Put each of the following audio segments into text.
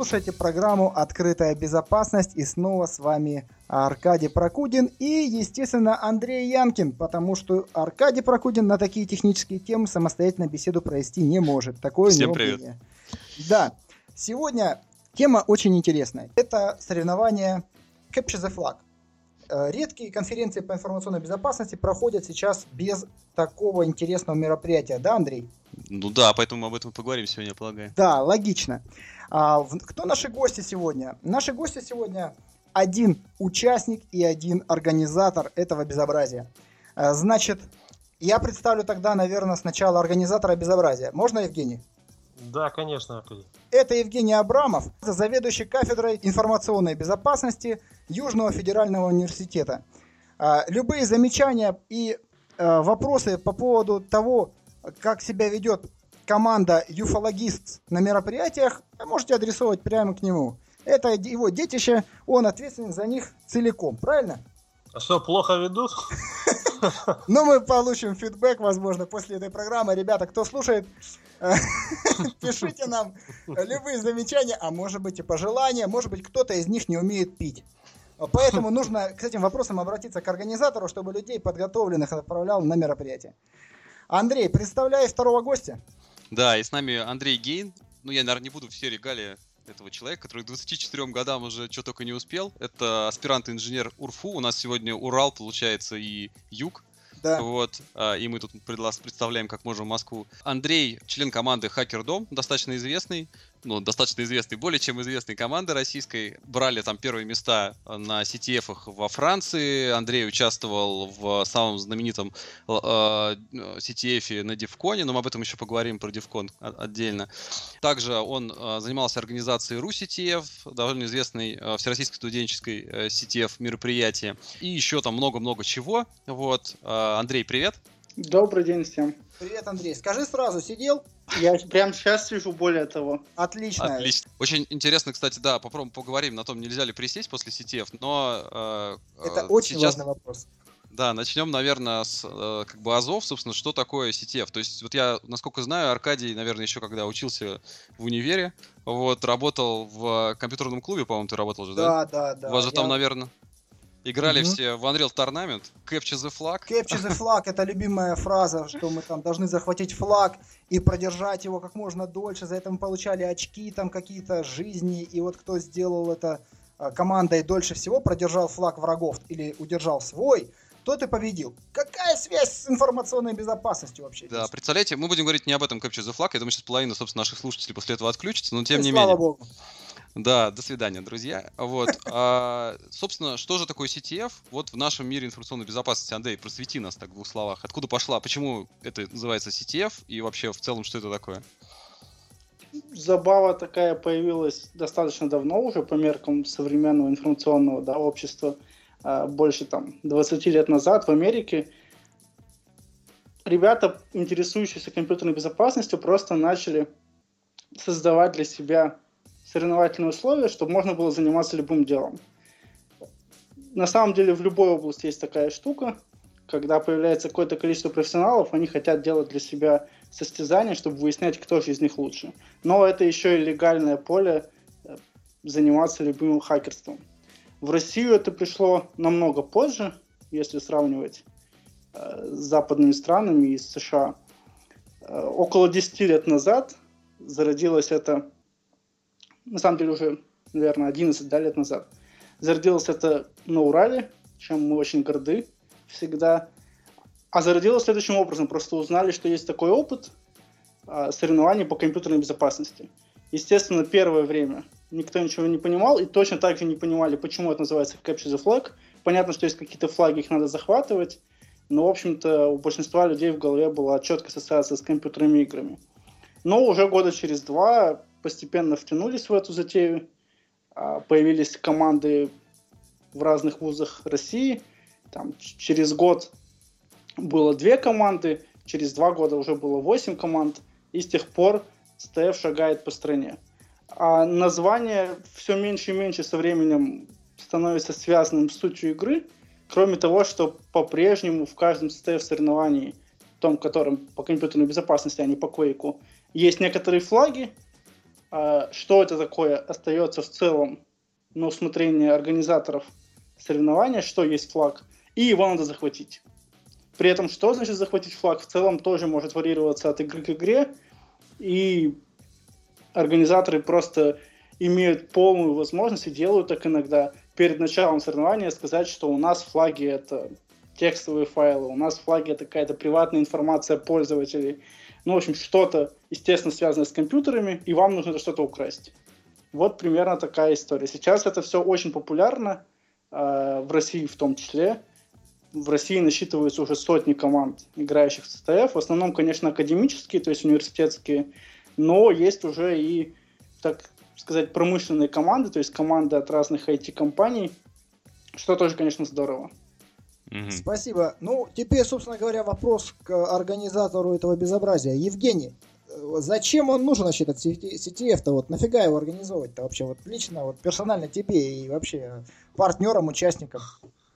слушаете программу «Открытая безопасность» и снова с вами Аркадий Прокудин и, естественно, Андрей Янкин, потому что Аркадий Прокудин на такие технические темы самостоятельно беседу провести не может. Такое Всем привет. Мнение. Да, сегодня тема очень интересная. Это соревнование Capture the Flag. Э, редкие конференции по информационной безопасности проходят сейчас без такого интересного мероприятия, да, Андрей? Ну да, поэтому мы об этом поговорим сегодня, полагаю. Да, логично. А, кто наши гости сегодня? Наши гости сегодня один участник и один организатор этого безобразия. А, значит, я представлю тогда, наверное, сначала организатора безобразия. Можно, Евгений? Да, конечно. Это Евгений Абрамов, заведующий кафедрой информационной безопасности Южного федерального университета. А, любые замечания и а, вопросы по поводу того, как себя ведет команда юфологист на мероприятиях, можете адресовать прямо к нему. Это его детище, он ответственен за них целиком, правильно? А что, плохо ведут? Ну, мы получим фидбэк, возможно, после этой программы. Ребята, кто слушает, пишите нам любые замечания, а может быть и пожелания. Может быть, кто-то из них не умеет пить. Поэтому нужно к этим вопросам обратиться к организатору, чтобы людей подготовленных отправлял на мероприятие. Андрей, представляй второго гостя. Да, и с нами Андрей Гейн. Ну, я, наверное, не буду все регалии этого человека, который к 24 годам уже что только не успел. Это аспирант-инженер УРФУ. У нас сегодня Урал, получается, и Юг. Да. Вот, а, и мы тут представляем, как можем Москву. Андрей, член команды Хакер Дом, достаточно известный ну, достаточно известной, более чем известной команды российской. Брали там первые места на CTF во Франции. Андрей участвовал в самом знаменитом э, CTF на Дивконе, но мы об этом еще поговорим про Дивкон отдельно. Также он э, занимался организацией РУСТФ, довольно известной э, всероссийской студенческой э, CTF мероприятие. И еще там много-много чего. Вот. Э, Андрей, привет. Добрый день всем. Привет, Андрей. Скажи сразу, сидел? Я прямо сейчас сижу, более того. Отлично. Отлично. Очень интересно, кстати, да, попробуем поговорим на том, нельзя ли присесть после CTF, но... Э, Это очень сейчас... важный вопрос. Да, начнем, наверное, с э, как бы Азов, собственно, что такое CTF. То есть, вот я, насколько знаю, Аркадий, наверное, еще когда учился в универе, вот, работал в компьютерном клубе, по-моему, ты работал же, да? Да, да, да. У вас же я... там, наверное... Играли mm-hmm. все в Unreal Tournament, Capture the Flag. Capture the Flag — это любимая фраза, что мы там должны захватить флаг и продержать его как можно дольше. За это мы получали очки, там какие-то жизни. И вот кто сделал это а, командой дольше всего, продержал флаг врагов или удержал свой, тот и победил. Какая связь с информационной безопасностью вообще? Да, здесь? представляете, мы будем говорить не об этом Capture the Flag. Я думаю, сейчас половина, собственно, наших слушателей после этого отключится, но тем и не слава менее. Богу. Да, до свидания, друзья. Вот, а, собственно, что же такое CTF? Вот в нашем мире информационной безопасности, Андрей, просвети нас так в двух словах. Откуда пошла, почему это называется CTF и вообще в целом что это такое? Забава такая появилась достаточно давно уже по меркам современного информационного да, общества. А, больше там 20 лет назад в Америке ребята, интересующиеся компьютерной безопасностью, просто начали создавать для себя соревновательные условия, чтобы можно было заниматься любым делом. На самом деле в любой области есть такая штука, когда появляется какое-то количество профессионалов, они хотят делать для себя состязания, чтобы выяснять, кто же из них лучше. Но это еще и легальное поле э, заниматься любым хакерством. В Россию это пришло намного позже, если сравнивать э, с западными странами и с США. Э, около 10 лет назад зародилось это на самом деле уже, наверное, 11 да, лет назад. Зародилось это на Урале, чем мы очень горды всегда. А зародилось следующим образом. Просто узнали, что есть такой опыт а, соревнований по компьютерной безопасности. Естественно, первое время никто ничего не понимал, и точно так же не понимали, почему это называется Capture the Flag. Понятно, что есть какие-то флаги, их надо захватывать, но, в общем-то, у большинства людей в голове была четкая ассоциация с компьютерными играми. Но уже года через два постепенно втянулись в эту затею. А, появились команды в разных вузах России. Там через год было две команды, через два года уже было восемь команд, и с тех пор СТФ шагает по стране. А название все меньше и меньше со временем становится связанным с сутью игры, кроме того, что по-прежнему в каждом СТФ соревновании, том, котором по компьютерной безопасности, а не по Quake, есть некоторые флаги, что это такое, остается в целом на усмотрение организаторов соревнования, что есть флаг, и его надо захватить. При этом, что значит захватить флаг, в целом тоже может варьироваться от игры к игре, и организаторы просто имеют полную возможность и делают так иногда перед началом соревнования сказать, что у нас флаги это текстовые файлы, у нас флаги это какая-то приватная информация пользователей. Ну, в общем, что-то, естественно, связанное с компьютерами, и вам нужно что-то украсть. Вот примерно такая история. Сейчас это все очень популярно, э, в России в том числе. В России насчитываются уже сотни команд, играющих в CTF. В основном, конечно, академические, то есть университетские, но есть уже и, так сказать, промышленные команды, то есть команды от разных IT-компаний, что тоже, конечно, здорово. Угу. Спасибо. Ну, теперь, собственно говоря, вопрос к организатору этого безобразия. Евгений, зачем он нужен вообще этот CTF-то? Вот нафига его организовывать-то вообще? Вот лично, вот персонально тебе и вообще партнерам, участникам.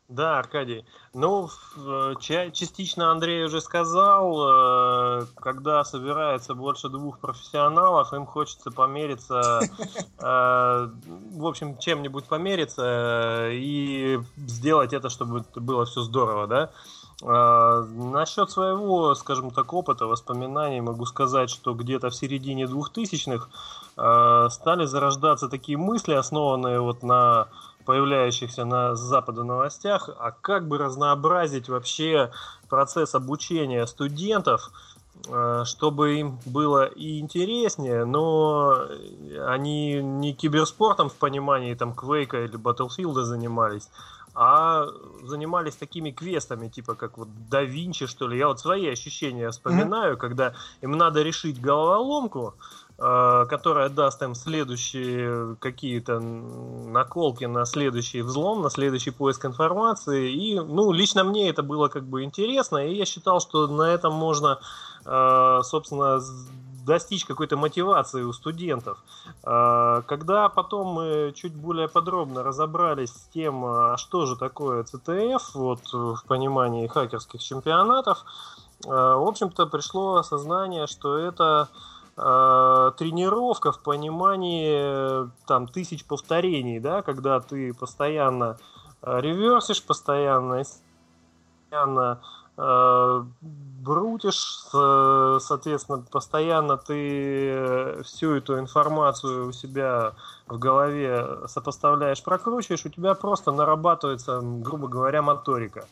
Да, Аркадий. Ну, э, частично Андрей уже сказал, э, когда собирается больше двух профессионалов, им хочется помериться, э, в общем, чем-нибудь помериться и сделать это, чтобы было все здорово, да? Насчет своего, скажем так, опыта, воспоминаний могу сказать, что где-то в середине двухтысячных стали зарождаться такие мысли, основанные вот на появляющихся на Запада новостях, а как бы разнообразить вообще процесс обучения студентов, э, чтобы им было и интереснее, но они не киберспортом в понимании там Квейка или Battlefield занимались, а занимались такими квестами, типа как вот Да Винчи, что ли. Я вот свои ощущения вспоминаю, mm-hmm. когда им надо решить головоломку, которая даст им следующие какие-то наколки на следующий взлом, на следующий поиск информации. И, ну, лично мне это было как бы интересно, и я считал, что на этом можно, э, собственно, достичь какой-то мотивации у студентов. Э, когда потом мы чуть более подробно разобрались с тем, а что же такое CTF вот, в понимании хакерских чемпионатов, в общем-то пришло осознание, что это э, тренировка в понимании там тысяч повторений, да, когда ты постоянно э, реверсишь, постоянно, постоянно э, брутишь, соответственно, постоянно ты всю эту информацию у себя в голове сопоставляешь, прокручиваешь, у тебя просто нарабатывается, грубо говоря, моторика.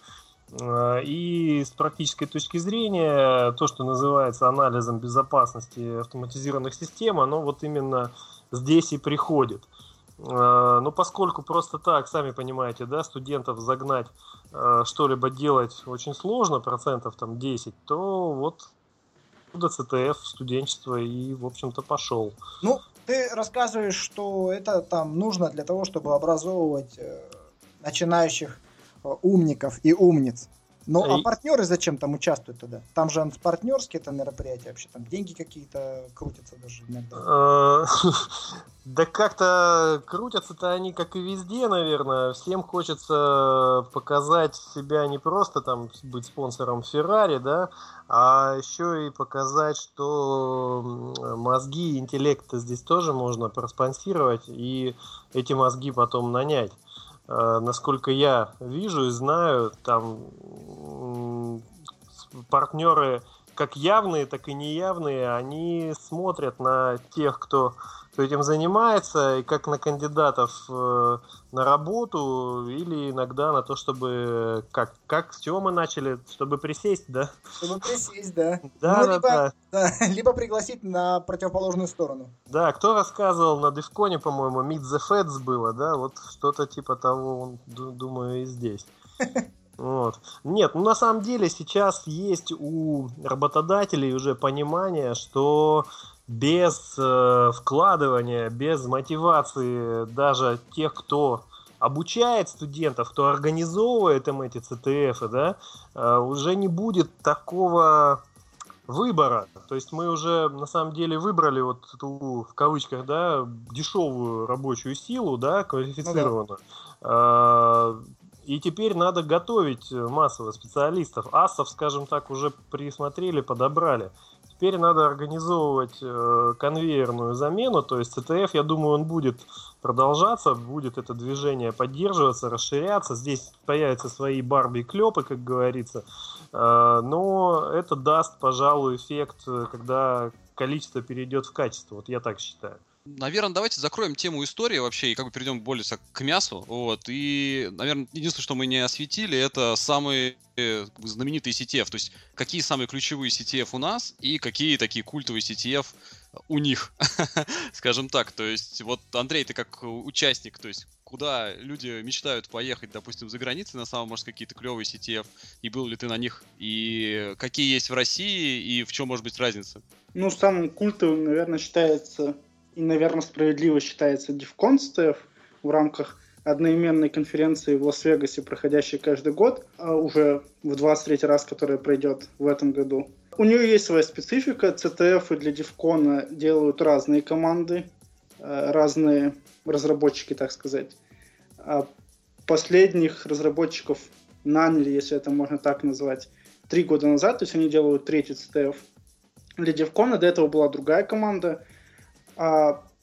Э, и с практической точки зрения, то, что называется анализом безопасности автоматизированных систем, оно вот именно здесь и приходит. Э, но поскольку просто так, сами понимаете, да, студентов загнать э, что-либо делать очень сложно, процентов там 10, то вот до ЦТФ студенчество и, в общем-то, пошел. Ну, ты рассказываешь, что это там нужно для того, чтобы образовывать начинающих умников и умниц. Ну, а партнеры зачем там участвуют тогда? Там же партнерские это мероприятия вообще, там деньги какие-то крутятся даже иногда. Э, да как-то крутятся-то они, как и везде, наверное. Всем хочется показать себя не просто там быть спонсором Феррари, да, а еще и показать, что мозги и интеллект здесь тоже можно проспонсировать и эти мозги потом нанять. Э, насколько я вижу и знаю, там партнеры как явные, так и неявные, они смотрят на тех, кто кто этим занимается, и как на кандидатов э, на работу, или иногда на то, чтобы... Как, как, с чего мы начали? Чтобы присесть, да? Чтобы присесть, да. Да, ну, да, либо, да. да. Либо пригласить на противоположную сторону. Да, кто рассказывал на Дивконе, по-моему, Meet the Feds было, да? Вот что-то типа того, думаю, и здесь. Вот. Нет, ну на самом деле сейчас есть у работодателей уже понимание, что без э, вкладывания, без мотивации даже тех, кто обучает студентов, кто организовывает им эти ЦТФ, да, э, уже не будет такого выбора. То есть мы уже на самом деле выбрали вот эту, в кавычках, да, дешевую рабочую силу, да, квалифицированную. Ну, да. И теперь надо готовить массово специалистов. Асов, скажем так, уже присмотрели, подобрали теперь надо организовывать э, конвейерную замену, то есть CTF, я думаю, он будет продолжаться, будет это движение поддерживаться, расширяться. Здесь появятся свои Барби клепы, как говорится. Э, но это даст, пожалуй, эффект, э, когда количество перейдет в качество. Вот я так считаю. Наверное, давайте закроем тему истории вообще и как бы перейдем более к мясу. Вот. И, наверное, единственное, что мы не осветили, это самые э, знаменитые CTF. То есть, какие самые ключевые CTF у нас и какие такие культовые CTF у них, скажем так. То есть, вот, Андрей, ты как участник, то есть, куда люди мечтают поехать, допустим, за границей, на самом, может, какие-то клевые CTF, и был ли ты на них, и какие есть в России, и в чем может быть разница? Ну, самым культовым, наверное, считается и, наверное, справедливо считается DevCon STF в рамках одноименной конференции в Лас-Вегасе, проходящей каждый год, а уже в 23 раз, которая пройдет в этом году. У нее есть своя специфика. CTF для DevCon делают разные команды, э, разные разработчики, так сказать. А последних разработчиков наняли, если это можно так назвать, три года назад, то есть они делают третий CTF. Для DevCon до этого была другая команда,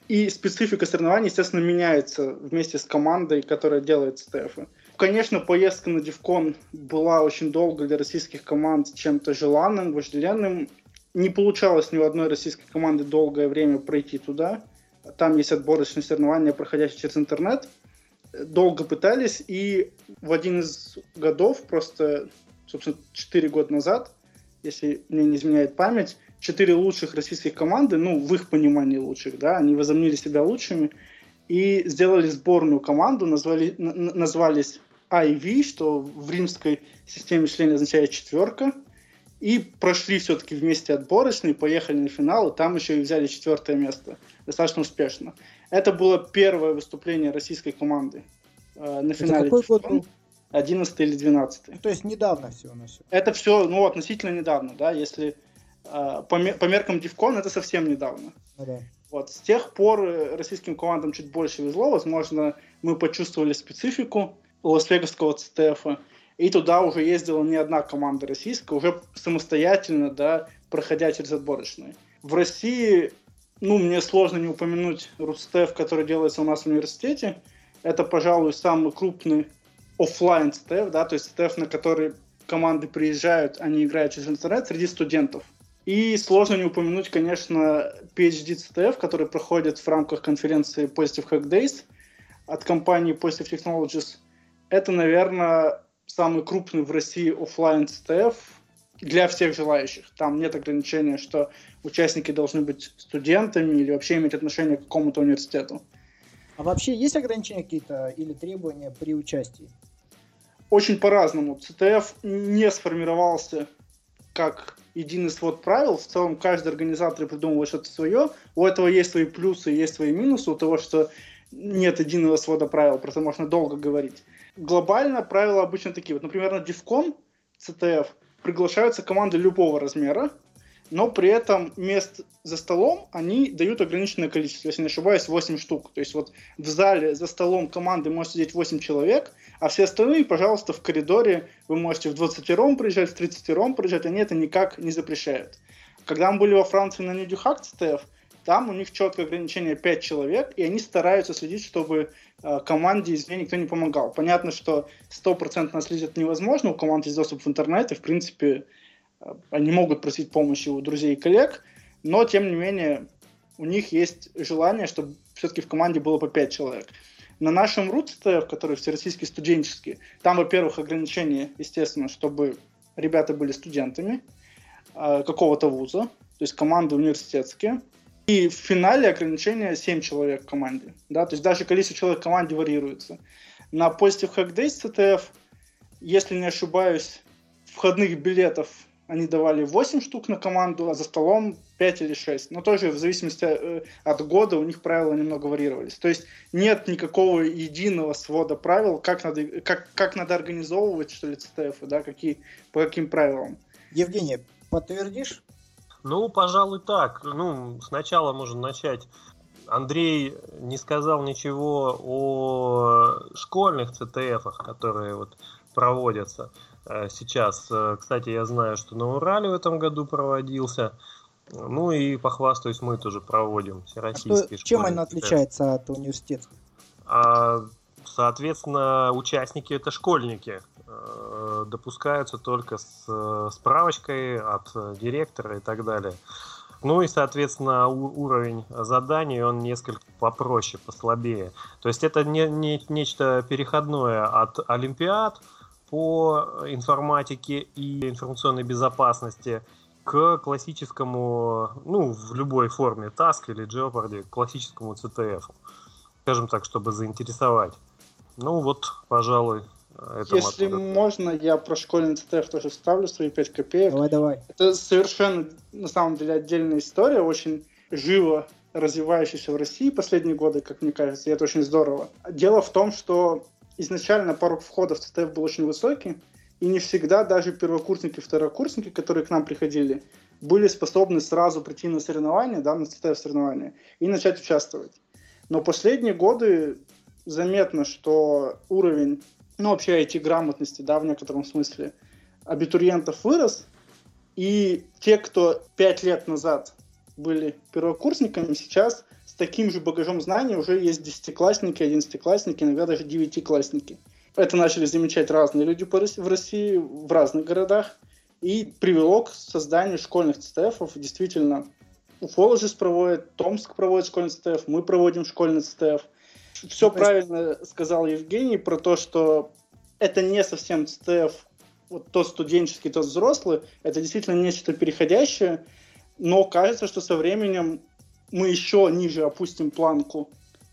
и специфика соревнований, естественно, меняется вместе с командой, которая делает стефы. Конечно, поездка на Дивкон была очень долго для российских команд чем-то желанным, вожделенным. Не получалось ни у одной российской команды долгое время пройти туда. Там есть отборочные соревнования, проходящие через интернет. Долго пытались, и в один из годов, просто, собственно, 4 года назад, если мне не изменяет память, четыре лучших российских команды, ну, в их понимании лучших, да, они возомнили себя лучшими и сделали сборную команду, назвали, назвались IV, что в римской системе мышления означает четверка, и прошли все-таки вместе отборочные, поехали на финал, и там еще и взяли четвертое место. Достаточно успешно. Это было первое выступление российской команды э, на финале. Это какой год был? 11 или 12. То есть недавно все на все. Это все, ну, относительно недавно, да, если по, по меркам DivCon это совсем недавно. Ну да. Вот. С тех пор э, российским командам чуть больше везло. Возможно, мы почувствовали специфику Лас-Вегасского ЦТФ. И туда уже ездила не одна команда российская, уже самостоятельно, да, проходя через отборочные. В России, ну, мне сложно не упомянуть РУСТФ, который делается у нас в университете. Это, пожалуй, самый крупный офлайн ЦТФ, да, то есть ЦТФ, на который команды приезжают, они играют через интернет среди студентов. И сложно не упомянуть, конечно, PhD CTF, который проходит в рамках конференции Positive Hack Days от компании Positive Technologies. Это, наверное, самый крупный в России офлайн CTF для всех желающих. Там нет ограничения, что участники должны быть студентами или вообще иметь отношение к какому-то университету. А вообще есть ограничения какие-то или требования при участии? Очень по-разному. CTF не сформировался как единый свод правил. В целом каждый организатор придумывает что-то свое. У этого есть свои плюсы, есть свои минусы. У того, что нет единого свода правил, про это можно долго говорить. Глобально правила обычно такие. Вот, например, на DivCon CTF приглашаются команды любого размера, но при этом мест за столом они дают ограниченное количество, если не ошибаюсь, 8 штук. То есть вот в зале за столом команды может сидеть 8 человек, а все остальные, пожалуйста, в коридоре вы можете в 20 ром приезжать, в 30 ром приезжать, они это никак не запрещают. Когда мы были во Франции на Нью-Дюхак ЦТФ, там у них четкое ограничение 5 человек, и они стараются следить, чтобы э, команде извне никто не помогал. Понятно, что стопроцентно следить невозможно, у команд есть доступ в интернет, и, в принципе, они могут просить помощи у друзей и коллег, но, тем не менее, у них есть желание, чтобы все-таки в команде было по 5 человек. На нашем РУТСТФ, который всероссийский студенческий, там, во-первых, ограничение, естественно, чтобы ребята были студентами э, какого-то вуза, то есть команды университетские. И в финале ограничение 7 человек в команде. Да? То есть даже количество человек в команде варьируется. На Positive Hack Days CTF, если не ошибаюсь, входных билетов они давали 8 штук на команду, а за столом 5 или 6. Но тоже в зависимости э, от года у них правила немного варьировались. То есть нет никакого единого свода правил, как надо, как, как надо организовывать, что ли, ЦТФ, да, какие, по каким правилам. Евгений, подтвердишь? Ну, пожалуй, так. Ну, сначала можно начать. Андрей не сказал ничего о школьных ЦТФах, которые вот проводятся. Э, сейчас. Э, кстати, я знаю, что на Урале в этом году проводился. Ну и похвастаюсь, мы тоже проводим А всероссийские что, чем она отличается от университетских? А, соответственно, участники это школьники. Э, Допускаются только с справочкой от директора и так далее. Ну и, соответственно, уровень заданий, он несколько попроще, послабее. То есть это не, не- нечто переходное от олимпиад по информатике и информационной безопасности к классическому, ну, в любой форме, Task или Jeopardy, классическому CTF. Скажем так, чтобы заинтересовать. Ну вот, пожалуй, это Если можно, я про школьный ЦТФ тоже вставлю свои 5 копеек. Давай, давай. Это совершенно, на самом деле, отдельная история, очень живо развивающаяся в России последние годы, как мне кажется, и это очень здорово. Дело в том, что изначально порог входа в ЦТФ был очень высокий, и не всегда даже первокурсники, второкурсники, которые к нам приходили, были способны сразу прийти на соревнования, да, на ЦТФ соревнования, и начать участвовать. Но последние годы заметно, что уровень, ну, вообще IT-грамотности, да, в некотором смысле, абитуриентов вырос, и те, кто пять лет назад были первокурсниками, сейчас таким же багажом знаний уже есть десятиклассники, одиннадцатиклассники, иногда даже девятиклассники. Это начали замечать разные люди в России, в разных городах, и привело к созданию школьных ЦТФов. Действительно, Уфологис проводит, Томск проводит школьный ЦТФ, мы проводим школьный ЦТФ. Все Ну, есть- правильно сказал Евгений про то, что это не совсем ЦТФ, вот тот студенческий, тот взрослый, это действительно нечто переходящее, но кажется, что со временем мы еще ниже опустим планку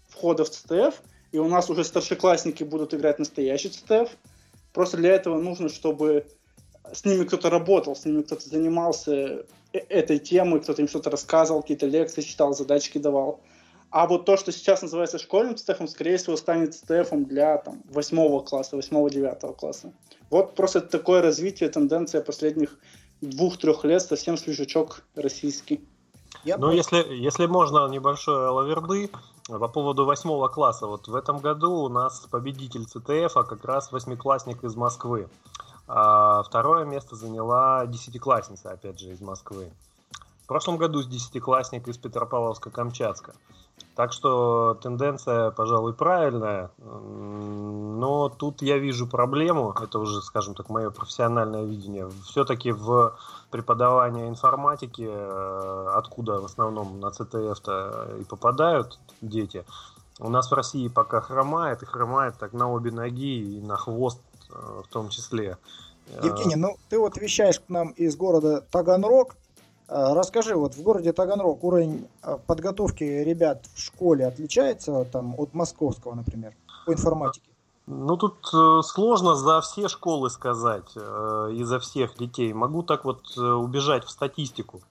входа в ЦТФ, и у нас уже старшеклассники будут играть настоящий ЦТФ. Просто для этого нужно, чтобы с ними кто-то работал, с ними кто-то занимался э- этой темой, кто-то им что-то рассказывал, какие-то лекции читал, задачки давал. А вот то, что сейчас называется школьным ЦТФом, скорее всего, станет ЦТФом для там, 8 класса, 8-9 класса. Вот просто такое развитие, тенденция последних двух-трех лет, совсем свежачок российский. Я Ну, понял. если, если можно, небольшой лаверды по поводу восьмого класса. Вот в этом году у нас победитель ЦТФ, а как раз восьмиклассник из Москвы. А второе место заняла десятиклассница, опять же, из Москвы. В прошлом году десятиклассник из Петропавловска-Камчатска. Так что тенденция, пожалуй, правильная. Но тут я вижу проблему, это уже, скажем так, мое профессиональное видение. Все-таки в преподавание информатики, э, откуда в основном на ЦТФ-то и попадают дети, у нас в России пока хромает, и хромает так на обе ноги и на хвост э, в том числе. Э, Евгений, ну ты вот вещаешь к нам из города Таганрог. Расскажи, вот в городе Таганрог уровень подготовки ребят в школе отличается там от московского, например, по информатике? Ну, тут э, сложно за все школы сказать э, и за всех детей. Могу так вот э, убежать в статистику.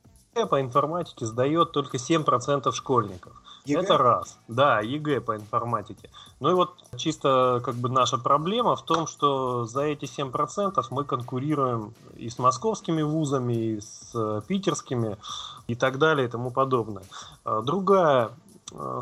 По информатике сдает только 7% школьников. ЕГЭ? Это раз. Да, ЕГЭ по информатике. Ну и вот чисто как бы наша проблема в том, что за эти 7% мы конкурируем и с московскими вузами, и с питерскими, и так далее, и тому подобное. А Другая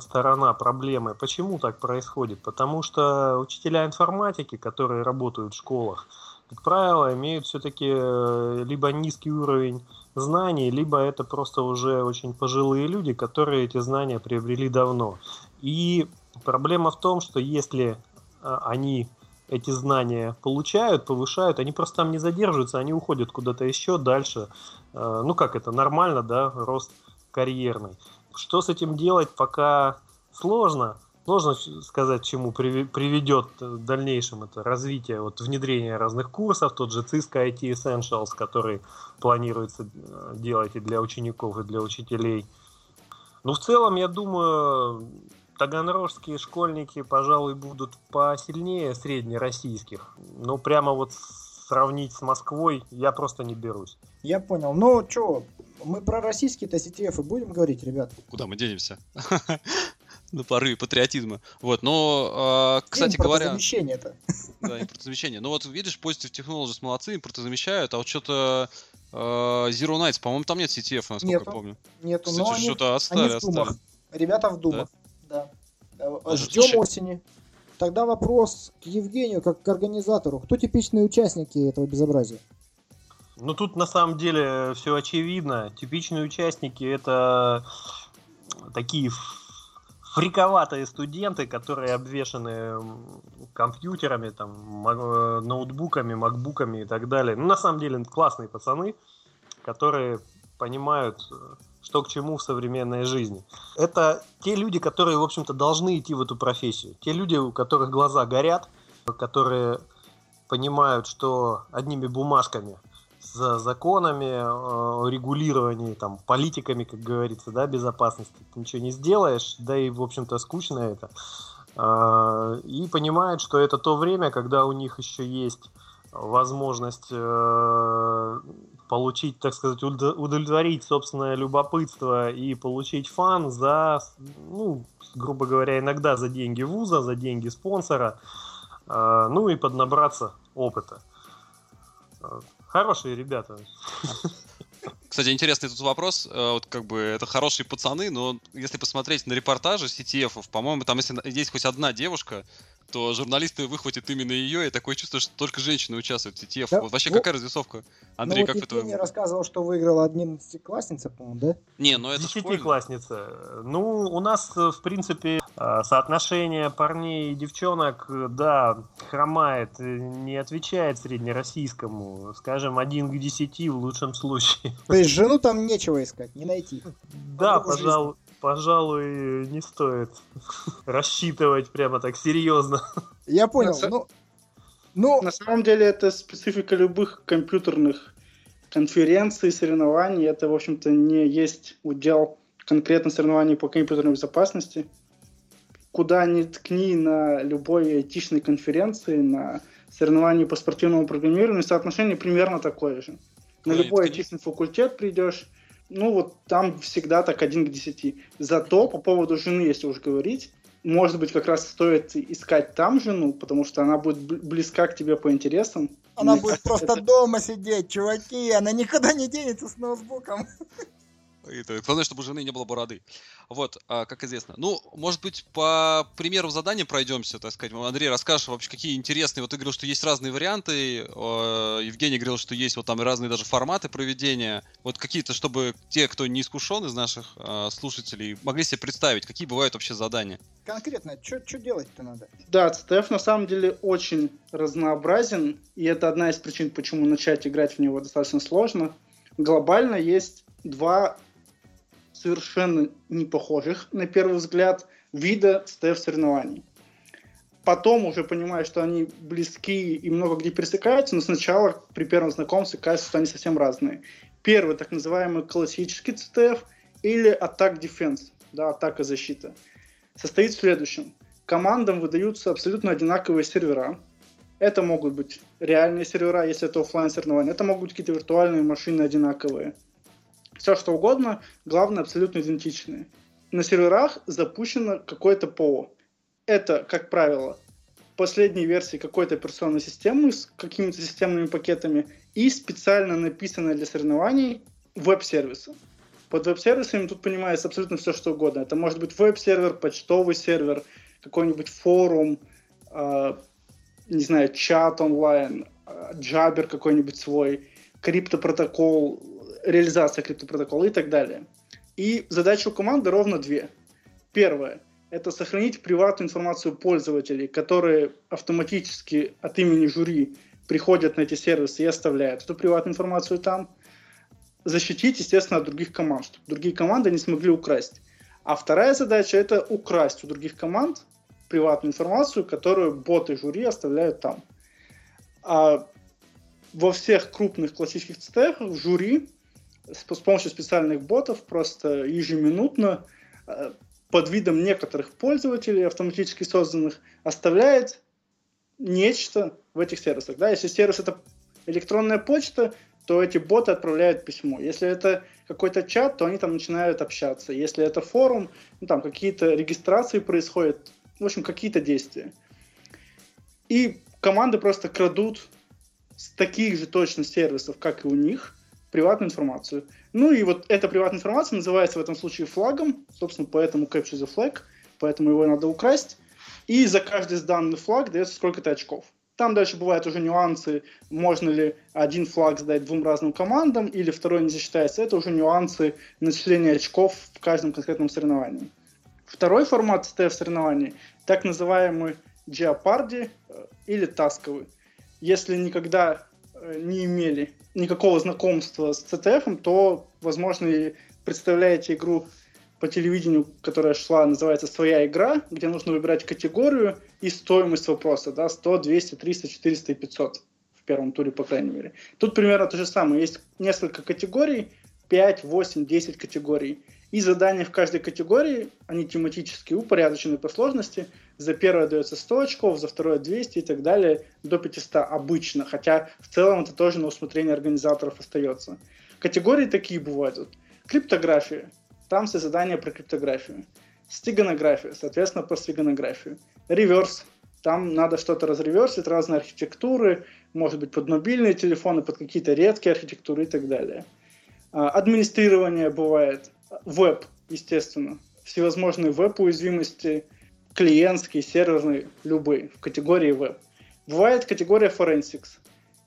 сторона проблемы. Почему так происходит? Потому что учителя информатики, которые работают в школах, как правило, имеют все-таки либо низкий уровень знаний, либо это просто уже очень пожилые люди, которые эти знания приобрели давно. И проблема в том, что если а, они эти знания получают, повышают, они просто там не задерживаются, они уходят куда-то еще дальше. Э, Ну как это, нормально, да, рост карьерный. Что с этим делать, пока сложно. Сложно сказать, чему приведет в дальнейшем это развитие, вот внедрение разных курсов, тот же Cisco IT Essentials, который планируется э, делать и для учеников, и для учителей. Ну, в целом, я думаю, таганрожские школьники, пожалуй, будут посильнее среднероссийских. Ну, прямо вот сравнить с Москвой я просто не берусь. Я понял. Ну что, мы про российские-то CTF будем говорить, ребят? Куда мы денемся? На порыве патриотизма. Вот, но, э, кстати говоря... Импортозамещение-то. Да, импортозамещение. Ну вот видишь, Positive Technologies молодцы, импортозамещают, а вот что-то э, Zero Nights, по-моему, там нет CTF, насколько Нету. я помню. Нету, Кстати, но они, что-то они отстали, в думах. отстали. Ребята в думах. Да. Ну, Ждем слушай. осени. Тогда вопрос к Евгению, как к организатору. Кто типичные участники этого безобразия? Ну тут на самом деле все очевидно. Типичные участники это такие фриковатые студенты, которые обвешаны компьютерами, там, э, ноутбуками, макбуками и так далее. Ну, на самом деле, классные пацаны, которые понимают, что к чему в современной жизни. Это те люди, которые, в общем-то, должны идти в эту профессию. Те люди, у которых глаза горят, которые понимают, что одними бумажками – с законами, э, регулированием, там, политиками, как говорится, да, безопасности. Ты ничего не сделаешь, да и, в общем-то, скучно это. Э, и понимают, что это то время, когда у них еще есть возможность э, получить, так сказать, удовлетворить собственное любопытство и получить фан за, ну, грубо говоря, иногда за деньги вуза, за деньги спонсора, э, ну и поднабраться опыта. Хорошие ребята. Кстати, интересный тут вопрос. Э, вот как бы это хорошие пацаны, но если посмотреть на репортажи CTF, по-моему, там если есть хоть одна девушка, то журналисты выхватят именно ее, и такое чувство, что только женщины участвуют в CTF. Да? Вообще вот. какая развесовка? Андрей, ну, как вот это... рассказывал, что выиграла 11-классница, по-моему, да? Не, ну это Десятиклассница. Ну, у нас, в принципе, а, соотношение парней и девчонок, да, хромает, не отвечает среднероссийскому. Скажем, один к десяти в лучшем случае. То есть жену там нечего искать, не найти? Да, пожалуй пожалуй, не стоит рассчитывать прямо так серьезно. Я понял. На, ну, ну... на самом деле это специфика любых компьютерных конференций, соревнований. Это, в общем-то, не есть удел конкретно соревнований по компьютерной безопасности. Куда ни ткни на любой айтишной конференции, на соревновании по спортивному программированию, соотношение примерно такое же. На любой айтишный факультет придешь, ну вот там всегда так один к десяти. Зато по поводу жены, если уж говорить, может быть, как раз стоит искать там жену, потому что она будет близка к тебе по интересам. Она будет просто дома сидеть, чуваки, она никуда не денется с ноутбуком. Это, главное, чтобы у жены не было бороды. Вот, а, как известно. Ну, может быть, по примеру задания пройдемся, так сказать. Андрей, расскажешь вообще, какие интересные. Вот ты говорил, что есть разные варианты. Евгений говорил, что есть вот там разные даже форматы проведения. Вот какие-то, чтобы те, кто не искушен из наших а, слушателей, могли себе представить, какие бывают вообще задания. Конкретно, что делать-то надо? Да, CTF на самом деле очень разнообразен, и это одна из причин, почему начать играть в него достаточно сложно. Глобально есть два совершенно не похожих, на первый взгляд, вида стеф-соревнований. Потом уже понимаю, что они близки и много где пересекаются, но сначала при первом знакомстве кажется, что они совсем разные. Первый, так называемый классический CTF или атак defense, да, атака защита, состоит в следующем. Командам выдаются абсолютно одинаковые сервера. Это могут быть реальные сервера, если это офлайн соревнования. Это могут быть какие-то виртуальные машины одинаковые все что угодно, главное абсолютно идентичные. На серверах запущено какое-то ПО. Это, как правило, последние версии какой-то операционной системы с какими-то системными пакетами и специально написанное для соревнований веб-сервисы. Под веб-сервисами тут понимается абсолютно все, что угодно. Это может быть веб-сервер, почтовый сервер, какой-нибудь форум, э, не знаю, чат онлайн, э, джабер какой-нибудь свой, криптопротокол, реализация криптопротокола и так далее. И задача у команды ровно две. Первое – это сохранить приватную информацию пользователей, которые автоматически от имени жюри приходят на эти сервисы и оставляют эту приватную информацию там. Защитить, естественно, от других команд, чтобы другие команды не смогли украсть. А вторая задача – это украсть у других команд приватную информацию, которую боты жюри оставляют там. А во всех крупных классических CTF жюри с, с помощью специальных ботов просто ежеминутно э, под видом некоторых пользователей автоматически созданных оставляет нечто в этих сервисах. Да? Если сервис это электронная почта, то эти боты отправляют письмо. Если это какой-то чат, то они там начинают общаться. Если это форум, ну, там какие-то регистрации происходят, в общем, какие-то действия. И команды просто крадут с таких же точно сервисов, как и у них, приватную информацию. Ну и вот эта приватная информация называется в этом случае флагом, собственно, поэтому capture the flag, поэтому его надо украсть. И за каждый сданный флаг дается сколько-то очков. Там дальше бывают уже нюансы, можно ли один флаг сдать двум разным командам, или второй не засчитается. Это уже нюансы начисления очков в каждом конкретном соревновании. Второй формат STF соревнований, так называемый Jeopardy э, или тасковый. Если никогда не имели никакого знакомства с CTF, то, возможно, и представляете игру по телевидению, которая шла, называется «Своя игра», где нужно выбирать категорию и стоимость вопроса, да, 100, 200, 300, 400 и 500 в первом туре, по крайней мере. Тут примерно то же самое. Есть несколько категорий, 5, 8, 10 категорий. И задания в каждой категории, они тематически упорядочены по сложности. За первое дается 100 очков, за второе 200 и так далее, до 500 обычно. Хотя в целом это тоже на усмотрение организаторов остается. Категории такие бывают. Криптография. Там все задания про криптографию. Стеганография, соответственно, про стеганографию. Реверс. Там надо что-то разреверсить, разные архитектуры, может быть, под мобильные телефоны, под какие-то редкие архитектуры и так далее. А, администрирование бывает. Веб, естественно. Всевозможные веб-уязвимости, клиентские, серверные, любые, в категории веб. Бывает категория forensics.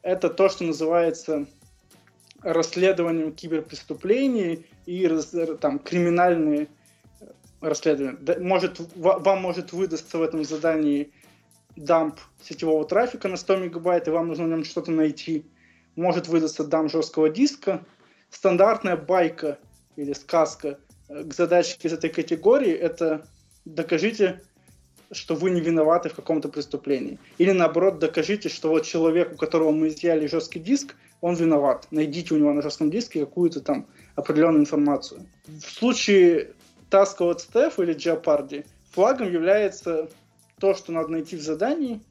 Это то, что называется расследованием киберпреступлений и там, криминальные расследования. Может, вам может выдастся в этом задании дамп сетевого трафика на 100 мегабайт, и вам нужно на нем что-то найти. Может выдастся дамп жесткого диска. Стандартная байка или сказка э, к задачке из этой категории – это докажите, что вы не виноваты в каком-то преступлении. Или наоборот, докажите, что вот человек, у которого мы изъяли жесткий диск, он виноват. Найдите у него на жестком диске какую-то там определенную информацию. В случае Task Steph или Jeopardy флагом является то, что надо найти в задании,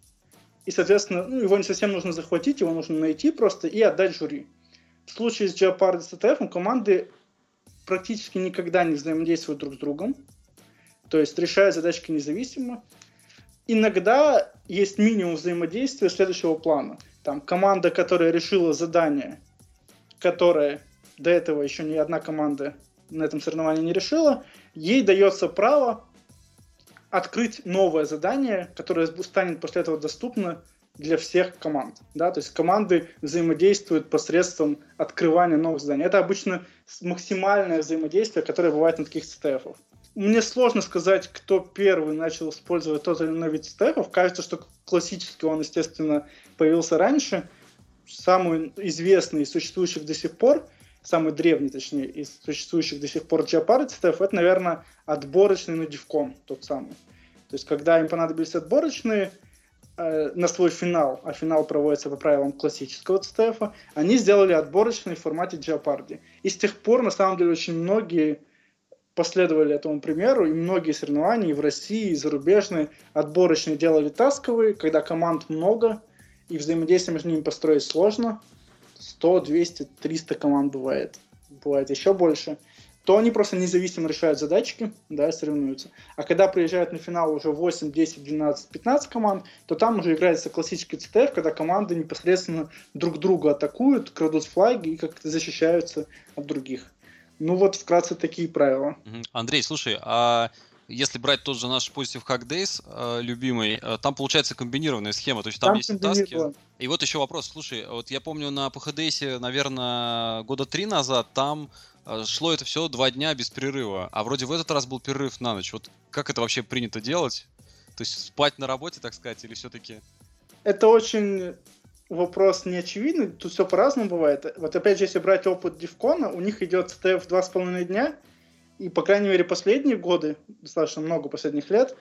и, соответственно, ну, его не совсем нужно захватить, его нужно найти просто и отдать жюри. В случае с Jeopardy с CTF команды практически никогда не взаимодействуют друг с другом, то есть решают задачки независимо. Иногда есть минимум взаимодействия следующего плана. Там команда, которая решила задание, которое до этого еще ни одна команда на этом соревновании не решила, ей дается право открыть новое задание, которое станет после этого доступно для всех команд. Да? То есть команды взаимодействуют посредством открывания новых заданий. Это обычно максимальное взаимодействие, которое бывает на таких CTF. Мне сложно сказать, кто первый начал использовать тот или иной вид CTF. Кажется, что классический он, естественно, появился раньше. Самый известный из существующих до сих пор, самый древний, точнее, из существующих до сих пор Jeopardy CTF, это, наверное, отборочный на Divcon, тот самый. То есть, когда им понадобились отборочные, Э, на свой финал, а финал проводится по правилам классического ЦТФ, они сделали отборочный в формате Jeopardy. И с тех пор, на самом деле, очень многие последовали этому примеру, и многие соревнования и в России, и зарубежные отборочные делали тасковые, когда команд много, и взаимодействие между ними построить сложно. 100, 200, 300 команд бывает. Бывает еще больше то они просто независимо решают задачки, да, соревнуются. А когда приезжают на финал уже 8, 10, 12, 15 команд, то там уже играется классический ЦТФ, когда команды непосредственно друг друга атакуют, крадут флаги и как-то защищаются от других. Ну вот вкратце такие правила. Андрей, слушай, а если брать тот же наш Positive Hack Days, э, любимый, э, там получается комбинированная схема, то есть там, там есть таски. И вот еще вопрос, слушай, вот я помню на PHDS, наверное, года три назад, там э, шло это все два дня без перерыва, а вроде в этот раз был перерыв на ночь. Вот как это вообще принято делать? То есть спать на работе, так сказать, или все-таки? Это очень вопрос неочевидный, тут все по-разному бывает. Вот опять же, если брать опыт Дивкона, у них идет СТФ два с половиной дня, и, по крайней мере, последние годы, достаточно много последних лет,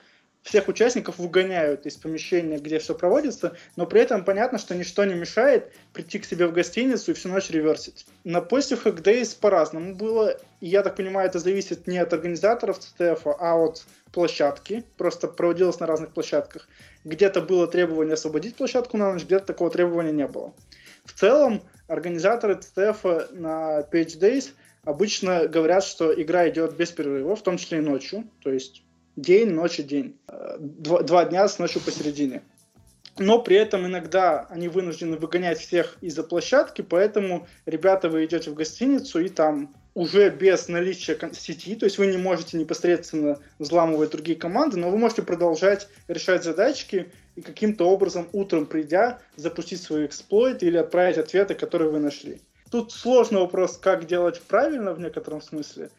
всех участников выгоняют из помещения, где все проводится, но при этом понятно, что ничто не мешает прийти к себе в гостиницу и всю ночь реверсить. На Positive Hack Days по-разному было, и я так понимаю, это зависит не от организаторов CTF, а от площадки, просто проводилось на разных площадках. Где-то было требование освободить площадку на ночь, где-то такого требования не было. В целом, организаторы CTF на Page Days – обычно говорят, что игра идет без перерыва, в том числе и ночью, то есть день, ночь и день. Два, два дня с ночью посередине. Но при этом иногда они вынуждены выгонять всех из-за площадки, поэтому, ребята, вы идете в гостиницу и там уже без наличия сети, то есть вы не можете непосредственно взламывать другие команды, но вы можете продолжать решать задачки, и каким-то образом утром придя запустить свой эксплойт или отправить ответы, которые вы нашли. Тут сложный вопрос, как делать правильно в некотором смысле.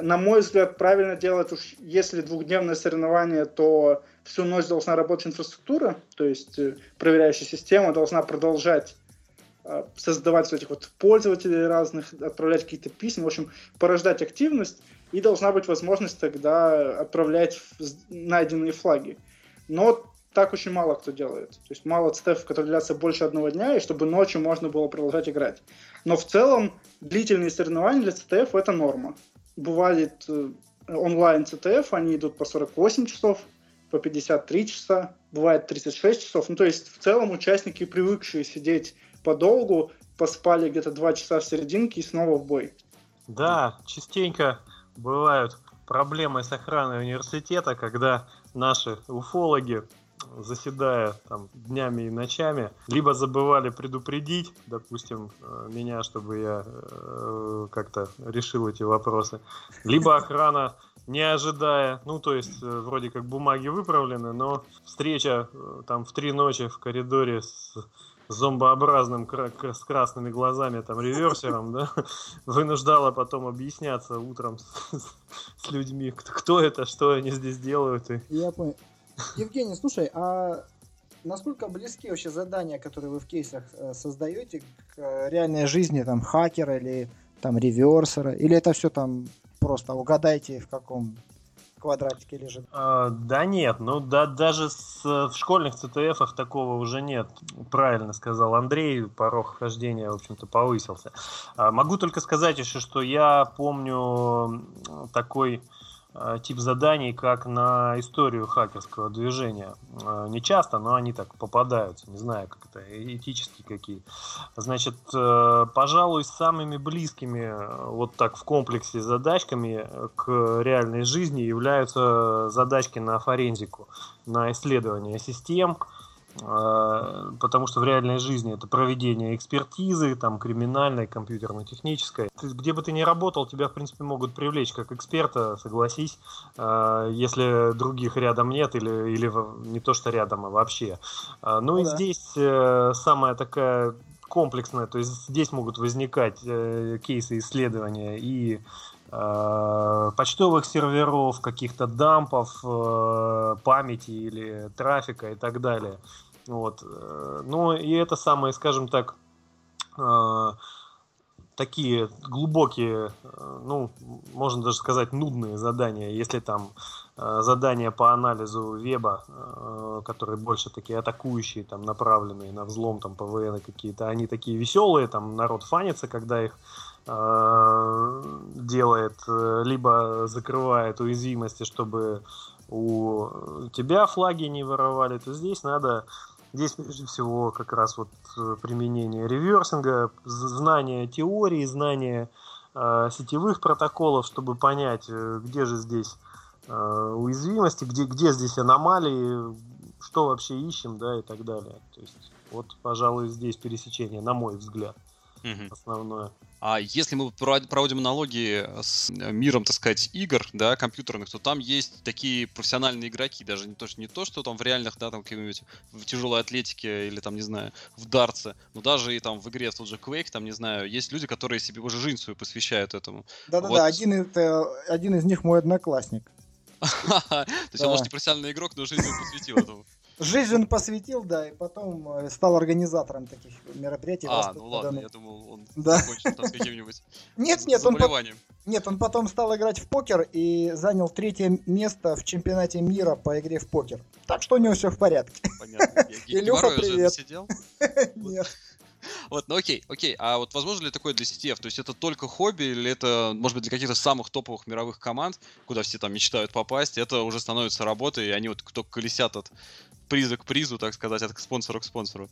На мой взгляд, правильно делать уж если двухдневное соревнование, то всю ночь должна работать инфраструктура, то есть э, проверяющая система должна продолжать э, создавать этих вот пользователей разных, отправлять какие-то письма, в общем, порождать активность, и должна быть возможность тогда отправлять найденные флаги. Но так очень мало кто делает. То есть мало цитов, которые длятся больше одного дня, и чтобы ночью можно было продолжать играть. Но в целом длительные соревнования для CTF это норма. Бывает э, онлайн CTF, они идут по 48 часов, по 53 часа, бывает 36 часов. Ну, то есть в целом участники, привыкшие сидеть подолгу, поспали где-то 2 часа в серединке и снова в бой. Да, частенько бывают проблемы с охраной университета, когда наши уфологи заседая там днями и ночами, либо забывали предупредить, допустим, э, меня, чтобы я э, как-то решил эти вопросы, либо охрана не ожидая, ну то есть э, вроде как бумаги выправлены, но встреча э, там в три ночи в коридоре с зомбообразным с красными глазами там реверсером, да, вынуждала потом объясняться утром с, с людьми, кто, это, что они здесь делают. И... Я понял. Евгений, слушай, а насколько близки вообще задания, которые вы в кейсах э, создаете к э, реальной жизни там хакера или там реверсера, или это все там просто угадайте в каком квадратике лежит? А, да нет, ну да, даже с, в школьных ЦТФах такого уже нет. Правильно сказал Андрей, порог хождения, в общем-то, повысился. А, могу только сказать еще, что я помню такой тип заданий, как на историю хакерского движения. Э, не часто, но они так попадаются. Не знаю, как это, этические какие. Значит, э, пожалуй, самыми близкими вот так в комплексе задачками к реальной жизни являются задачки на форензику, на исследование систем, потому что в реальной жизни это проведение экспертизы, там, криминальной, компьютерно-технической. Где бы ты ни работал, тебя, в принципе, могут привлечь как эксперта, согласись, а, если других рядом нет или, или не то, что рядом, а вообще. А, ну, ну и да. здесь э, самая такая комплексная, то есть здесь могут возникать э, кейсы исследования и почтовых серверов, каких-то дампов, э, памяти или трафика и так далее. Вот. Э, ну и это самые, скажем так, такие глубокие, ну, можно даже сказать, нудные задания, если там задания по анализу веба, которые больше такие атакующие, там, направленные на взлом, там, ПВН какие-то, они такие веселые, там, народ фанится, когда их Э, делает, э, либо закрывает уязвимости, чтобы у тебя флаги не воровали, то здесь надо, здесь прежде всего как раз вот э, применение реверсинга, знание теории, знание э, сетевых протоколов, чтобы понять, где же здесь э, уязвимости, где, где здесь аномалии, что вообще ищем, да, и так далее. То есть вот, пожалуй, здесь пересечение, на мой взгляд, угу. основное. А если мы проводим аналогии с э, миром, так сказать, игр, да, компьютерных, то там есть такие профессиональные игроки, даже не то, что, не то, что там в реальных, да, там какие-нибудь в тяжелой атлетике или там, не знаю, в дартсе, но даже и там в игре в тот же Quake, там, не знаю, есть люди, которые себе уже жизнь свою посвящают этому. Да-да-да, вот. один, это, один из них мой одноклассник. То есть он, может, не профессиональный игрок, но жизнь посвятил этому. Жизнь он посвятил, да, и потом э, стал организатором таких мероприятий. А, ну ладно, я думал, он да. закончил там с каким-нибудь нет, нет, он, нет, он потом стал играть в покер и занял третье место в чемпионате мира по игре в покер. Так что у него все в порядке. Понятно. Илюха, привет. Нет. Вот, ну окей, окей. А вот возможно ли такое для CTF? То есть это только хобби или это, может быть, для каких-то самых топовых мировых команд, куда все там мечтают попасть, это уже становится работой, и они вот только колесят от приза к призу, так сказать, от спонсора к спонсору.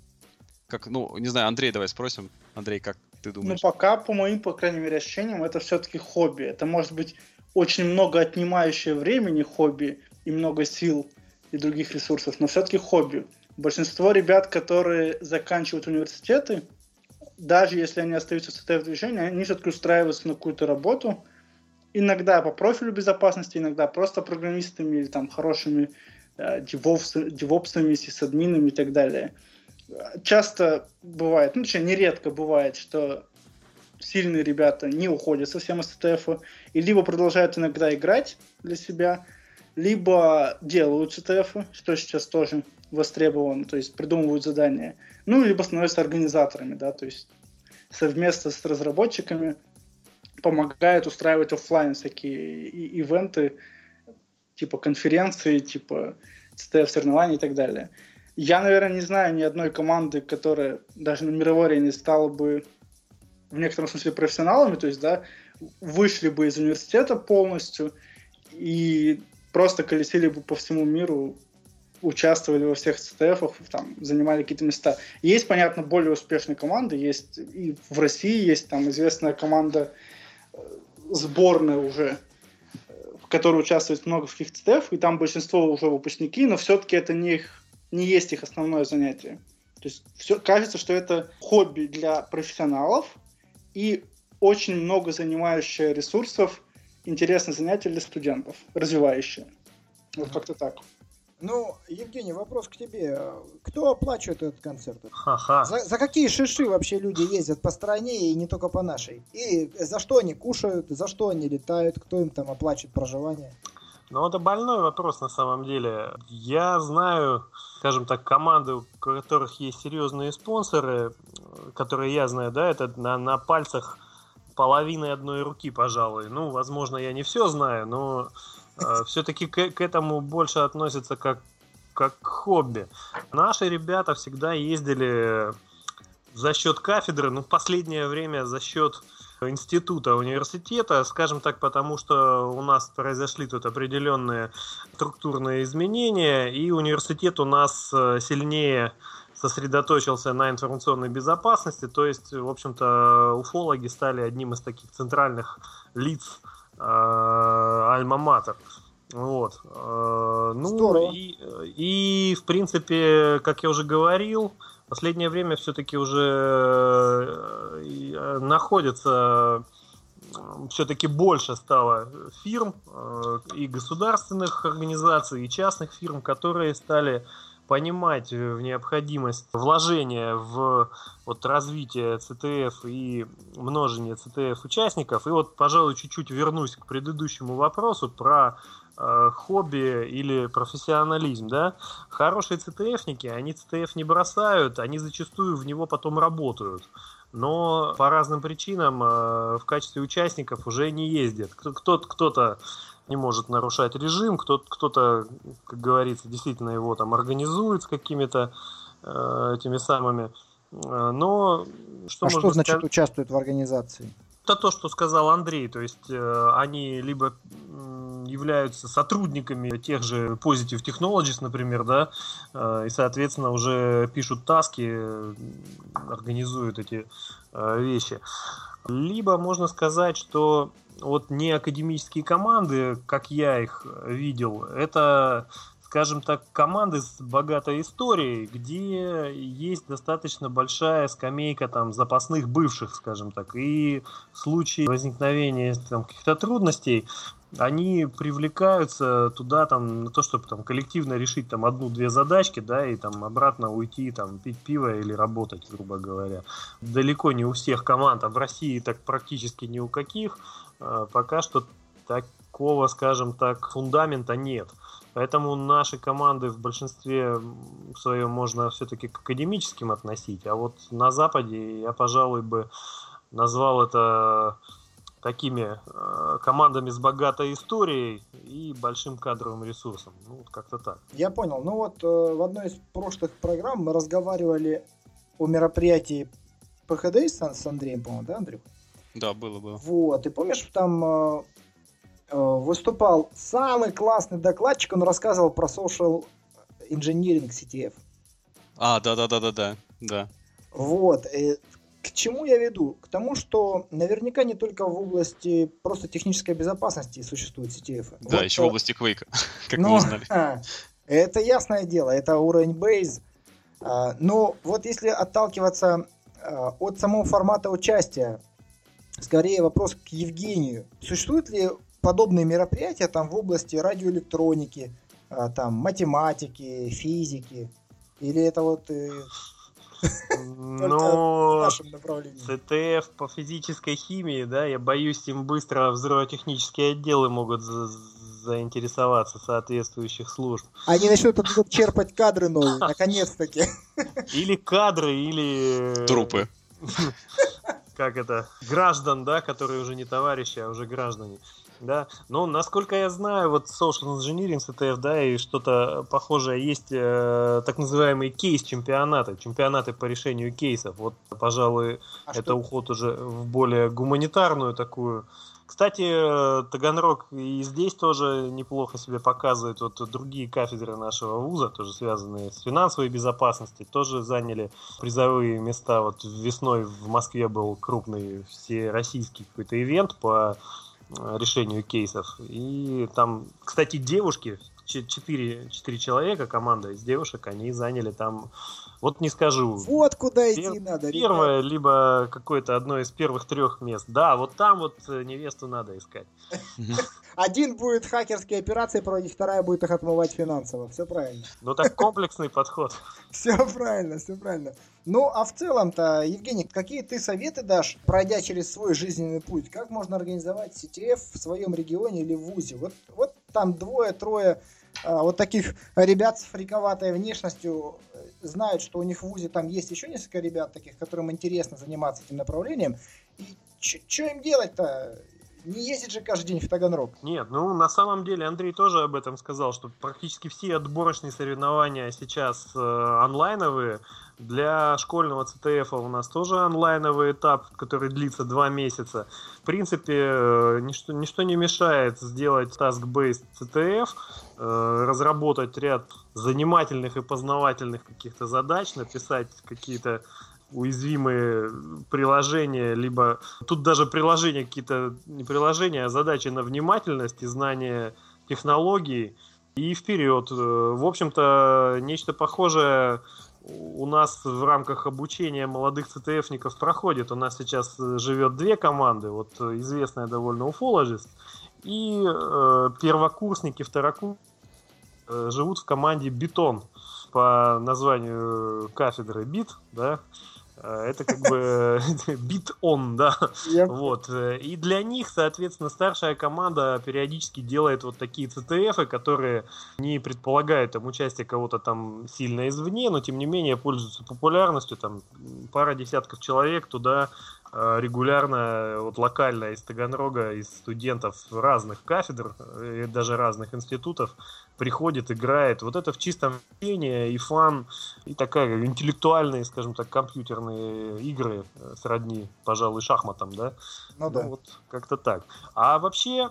Как, ну, не знаю, Андрей, давай спросим. Андрей, как ты думаешь? Ну, пока, по моим, по крайней мере, ощущениям, это все-таки хобби. Это может быть очень много отнимающее времени хобби и много сил и других ресурсов, но все-таки хобби. Большинство ребят, которые заканчивают университеты, даже если они остаются в ЦТФ-движении, они все-таки устраиваются на какую-то работу, иногда по профилю безопасности, иногда просто программистами или там хорошими э, девопсами, сисадминами и так далее. Часто бывает, ну, точнее, нередко бывает, что сильные ребята не уходят совсем из CTF, и либо продолжают иногда играть для себя, либо делают CTF, что сейчас тоже востребовано, то есть придумывают задания, ну, либо становятся организаторами, да, то есть совместно с разработчиками помогают устраивать офлайн всякие ивенты, типа конференции, типа CTF-соревнований и так далее. Я, наверное, не знаю ни одной команды, которая даже на мировой арене стала бы в некотором смысле профессионалами, то есть, да, вышли бы из университета полностью и просто колесили бы по всему миру, участвовали во всех ЦТФах, там, занимали какие-то места. Есть, понятно, более успешные команды, есть и в России есть там известная команда э, сборная уже, в которой участвует много в каких ЦТФ, и там большинство уже выпускники, но все-таки это не, их, не есть их основное занятие. То есть все, кажется, что это хобби для профессионалов и очень много занимающее ресурсов интересное занятие для студентов, развивающее. Вот как-то так. Ну, Евгений, вопрос к тебе. Кто оплачивает этот концерт? Ха-ха. За, за какие шиши вообще люди ездят по стране и не только по нашей? И за что они кушают, за что они летают, кто им там оплачивает проживание? Ну, это больной вопрос на самом деле. Я знаю, скажем так, команды, у которых есть серьезные спонсоры, которые я знаю, да, это на, на пальцах половины одной руки, пожалуй. Ну, возможно, я не все знаю, но все-таки к, к этому больше относится как, как к хобби. Наши ребята всегда ездили за счет кафедры, ну, в последнее время за счет института, университета, скажем так, потому что у нас произошли тут определенные структурные изменения, и университет у нас э, сильнее сосредоточился на информационной безопасности, то есть, в общем-то, уфологи стали одним из таких центральных лиц э, Альма-Матер. Вот. Э, ну Здорово. И, и, в принципе, как я уже говорил, в последнее время все-таки уже э, находится все-таки больше стало фирм э, и государственных организаций, и частных фирм, которые стали понимать э, в необходимость вложения в вот, развитие ЦТФ и множение ЦТФ участников. И вот, пожалуй, чуть-чуть вернусь к предыдущему вопросу про э, хобби или профессионализм. Да? Хорошие ЦТФники, они ЦТФ не бросают, они зачастую в него потом работают но по разным причинам э, в качестве участников уже не. Кто-то, кто-то не может нарушать режим, кто-то, кто-то, как говорится, действительно его там организует с какими-то э, этими самыми. Э, но что а что значит сказать? участвует в организации? Это то, что сказал Андрей, то есть э, они либо являются сотрудниками тех же Positive Technologies, например, да, э, и, соответственно, уже пишут таски, организуют эти э, вещи. Либо можно сказать, что вот не академические команды, как я их видел, это, скажем так, команды с богатой историей, где есть достаточно большая скамейка там запасных бывших, скажем так, и в случае возникновения там, каких-то трудностей они привлекаются туда там на то, чтобы там коллективно решить там одну-две задачки, да, и там обратно уйти там пить пиво или работать, грубо говоря. Далеко не у всех команд, а в России так практически ни у каких. А, пока что такого, скажем так, фундамента нет. Поэтому наши команды в большинстве своем можно все-таки к академическим относить, а вот на Западе я, пожалуй, бы назвал это такими э, командами с богатой историей и большим кадровым ресурсом. Ну, вот как-то так. Я понял. Ну вот э, в одной из прошлых программ мы разговаривали о мероприятии ПХД с, с Андреем, по-моему, да, Андрей? Да, было, было. Вот, и помнишь, там э, э, выступал самый классный докладчик, он рассказывал про social engineering CTF. А, да-да-да-да-да, да. Вот, и к чему я веду? К тому, что наверняка не только в области просто технической безопасности существует CTF. Да, вот, еще в области Quake, как Но, мы узнали. Это ясное дело, это уровень бейз. А, но вот если отталкиваться а, от самого формата участия, скорее вопрос к Евгению. Существуют ли подобные мероприятия там в области радиоэлектроники, а, там математики, физики? Или это вот э, только в Но нашем направлении? ЦТФ по физической химии, да, я боюсь, им быстро взрывотехнические отделы могут за- заинтересоваться соответствующих служб. Они начнут оттуда черпать кадры новые, наконец-таки. Или кадры, или... э, Трупы. Как это? Граждан, да, которые уже не товарищи, а уже граждане. Да, но насколько я знаю, вот social engineering, CTF, да, и что-то похожее есть э, так называемые кейс-чемпионаты, чемпионаты по решению кейсов. Вот, пожалуй, А это что- уход уже в более гуманитарную такую. Кстати, э, Таганрог и здесь тоже неплохо себе показывает. Вот другие кафедры нашего вуза, тоже связанные с финансовой безопасностью, тоже заняли призовые места. Вот весной в Москве был крупный всероссийский какой-то ивент по решению кейсов. И там, кстати, девушки, четыре, четыре человека, команда из девушек, они заняли там, вот не скажу, Вот куда идти Пер- надо, ребят. Первое, либо какое-то одно из первых трех мест. Да, вот там вот э, невесту надо искать. Один будет хакерские операции проводить, вторая будет их отмывать финансово. Все правильно. Ну так комплексный подход. Все правильно, все правильно. Ну, а в целом-то, Евгений, какие ты советы дашь, пройдя через свой жизненный путь? Как можно организовать CTF в своем регионе или в ВУЗе? Вот, вот там двое-трое а, вот таких ребят с фриковатой внешностью э, знают, что у них в ВУЗе там есть еще несколько ребят таких, которым интересно заниматься этим направлением. И что им делать-то? Не ездить же каждый день в Таганрог. Нет, ну на самом деле Андрей тоже об этом сказал, что практически все отборочные соревнования сейчас э, онлайновые. Для школьного ЦТФ у нас тоже онлайновый этап, который длится два месяца. В принципе, э, ничто, ничто не мешает сделать task-based CTF, э, разработать ряд занимательных и познавательных каких-то задач, написать какие-то уязвимые приложения, либо тут даже приложения какие-то, не приложения, а задачи на внимательность и знание технологий и вперед. Э, В общем-то, нечто похожее у нас в рамках обучения молодых ЦТФников проходит. У нас сейчас э, живет две команды, вот э, известная довольно уфологист и э, первокурсники, второкурсники э, живут в команде Бетон по названию кафедры Бит, да, Э, это как бы бит-он, да, Я- вот. э, И для них, соответственно, старшая команда периодически делает вот такие CTF, которые не предполагают там участие кого-то там сильно извне, но тем не менее пользуются популярностью. Там пара десятков человек туда э, регулярно, вот локально из Таганрога, из студентов разных кафедр, э, и даже разных институтов приходит, играет. Вот это в чистом пении и фан, и такая интеллектуальные, скажем так, компьютерные игры э, сродни, пожалуй, шахматам, да? Ну да. вот как-то так. А вообще,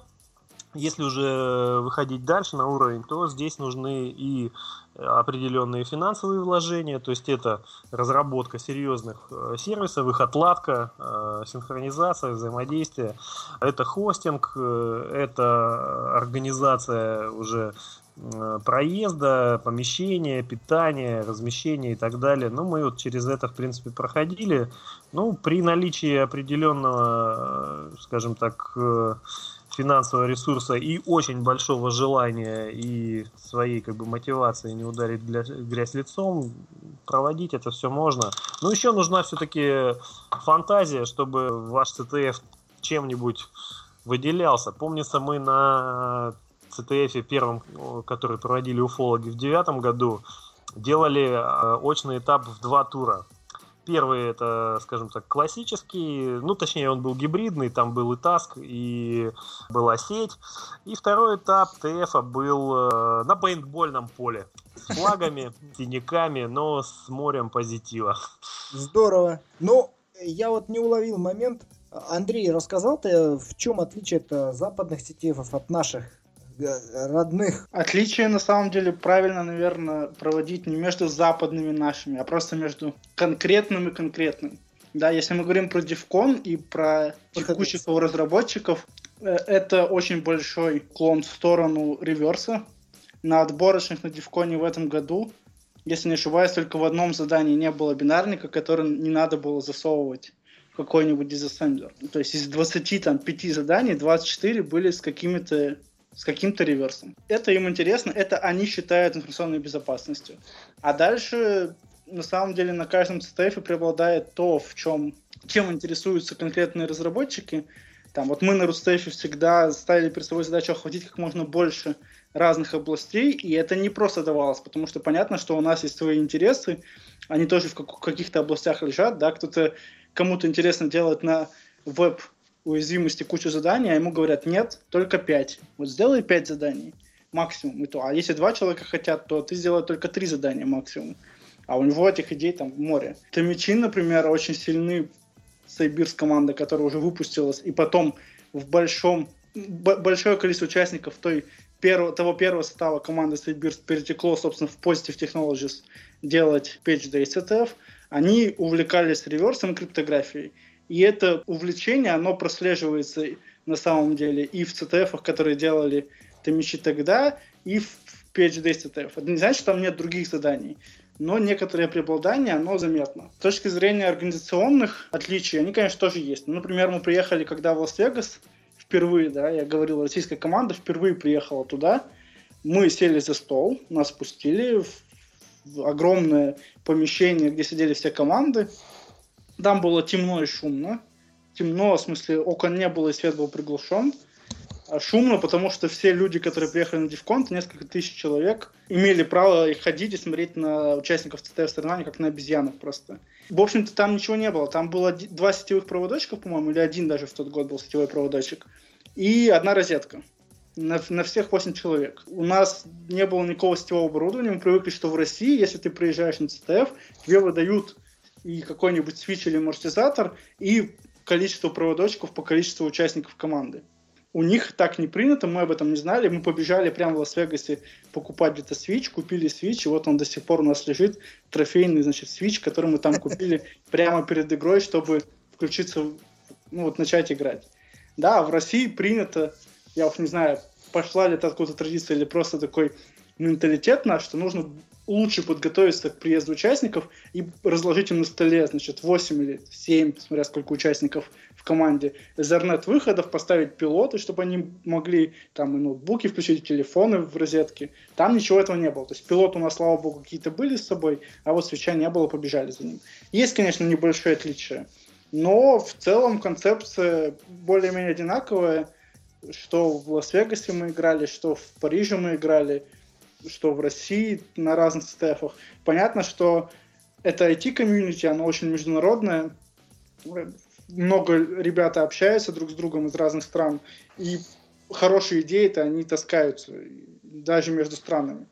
если уже выходить дальше на уровень, то здесь нужны и определенные финансовые вложения, то есть это разработка серьезных э, сервисов, их отладка, э, синхронизация, взаимодействие, это хостинг, э, это организация уже проезда, помещения, питания, размещения и так далее. Ну, мы вот через это, в принципе, проходили. Ну, при наличии определенного, скажем так, финансового ресурса и очень большого желания и своей как бы мотивации не ударить грязь, лицом, проводить это все можно. Но еще нужна все-таки фантазия, чтобы ваш CTF чем-нибудь выделялся. Помнится, мы на CTF первом, который проводили уфологи в девятом году, делали э, очный этап в два тура. Первый это, скажем так, классический, ну точнее он был гибридный, там был и таск, и была сеть. И второй этап ТФа был э, на пейнтбольном поле с флагами, синяками, но с морем позитива. Здорово. Ну, я вот не уловил момент. Андрей, рассказал ты, в чем отличие -то западных сетевов от наших родных? Отличие на самом деле правильно, наверное, проводить не между западными нашими, а просто между конкретным и конкретным. Да, если мы говорим про DevCon и про текущих его разработчиков, э, это очень большой клон в сторону реверса. На отборочных на DevCon в этом году, если не ошибаюсь, только в одном задании не было бинарника, который не надо было засовывать какой-нибудь дизассемблер. То есть из 25 там, 5 заданий 24 были с какими-то с каким-то реверсом. Это им интересно, это они считают информационной безопасностью. А дальше, на самом деле, на каждом CTF преобладает то, в чем, чем интересуются конкретные разработчики. Там, вот мы на RUSTF всегда ставили перед собой задачу охватить как можно больше разных областей, и это не просто давалось, потому что понятно, что у нас есть свои интересы, они тоже в каких-то областях лежат, да, кто-то, кому-то интересно делать на веб уязвимости кучу заданий, а ему говорят, нет, только 5. Вот сделай 5 заданий максимум, и то. А если два человека хотят, то ты сделай только три задания максимум. А у него этих идей там море. Томичи, например, очень сильны Сайбирс команда, которая уже выпустилась, и потом в большом большое количество участников той первого, того первого состава команды Сайбирс перетекло, собственно, в Positive Technologies делать PHD и CTF, они увлекались реверсом криптографией. И это увлечение, оно прослеживается на самом деле и в CTF, которые делали Томичи тогда, и в PhD CTF. Это не значит, что там нет других заданий, но некоторое преобладание, оно заметно. С точки зрения организационных отличий, они, конечно, тоже есть. Ну, например, мы приехали, когда в Лас-Вегас, впервые, да, я говорил, российская команда впервые приехала туда, мы сели за стол, нас пустили в, огромное помещение, где сидели все команды, там было темно и шумно. Темно, в смысле, окон не было и свет был приглушен. А шумно, потому что все люди, которые приехали на Дивконт, несколько тысяч человек, имели право ходить и смотреть на участников ЦТФ соревнований, как на обезьянах просто. В общем-то, там ничего не было. Там было два сетевых проводочка, по-моему, или один даже в тот год был сетевой проводочек, и одна розетка на, на всех 8 человек. У нас не было никакого сетевого оборудования. Мы привыкли, что в России, если ты приезжаешь на ЦТФ, тебе выдают и какой-нибудь свич или амортизатор, и количество проводочков по количеству участников команды. У них так не принято, мы об этом не знали. Мы побежали прямо в Лас-Вегасе покупать где-то свич, купили свич, и вот он до сих пор у нас лежит, трофейный, значит, свич, который мы там купили прямо перед игрой, чтобы включиться, ну вот начать играть. Да, в России принято, я уж не знаю, пошла ли это откуда-то традиция или просто такой менталитет наш, что нужно лучше подготовиться к приезду участников и разложить им на столе, значит, 8 или 7, смотря сколько участников в команде, Ethernet выходов, поставить пилоты, чтобы они могли там и ноутбуки включить, и телефоны в розетке. Там ничего этого не было. То есть пилоты у нас, слава богу, какие-то были с собой, а вот свеча не было, побежали за ним. Есть, конечно, небольшое отличие, но в целом концепция более-менее одинаковая, что в Лас-Вегасе мы играли, что в Париже мы играли – что в России на разных стефах. Понятно, что это IT-комьюнити, оно очень международное. Много ребята общаются друг с другом из разных стран. И хорошие идеи-то они таскаются даже между странами.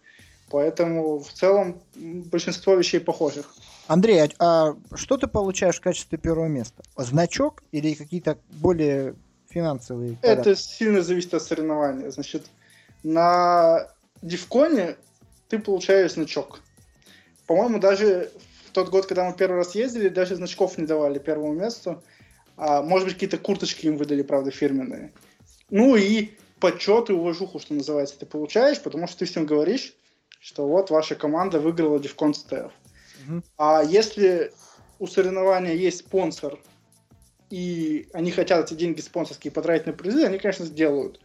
Поэтому в целом большинство вещей похожих. Андрей, а, а что ты получаешь в качестве первого места? Значок или какие-то более финансовые? Это сильно зависит от соревнования. Значит, на Дивконе ты получаешь значок. По-моему, даже в тот год, когда мы первый раз ездили, даже значков не давали первому месту. А, может быть, какие-то курточки им выдали, правда, фирменные. Ну и почет и уважуху, что называется, ты получаешь, потому что ты всем говоришь, что вот ваша команда выиграла Дивкон СТФ. Угу. А если у соревнования есть спонсор, и они хотят эти деньги спонсорские потратить на призы, они, конечно, сделают.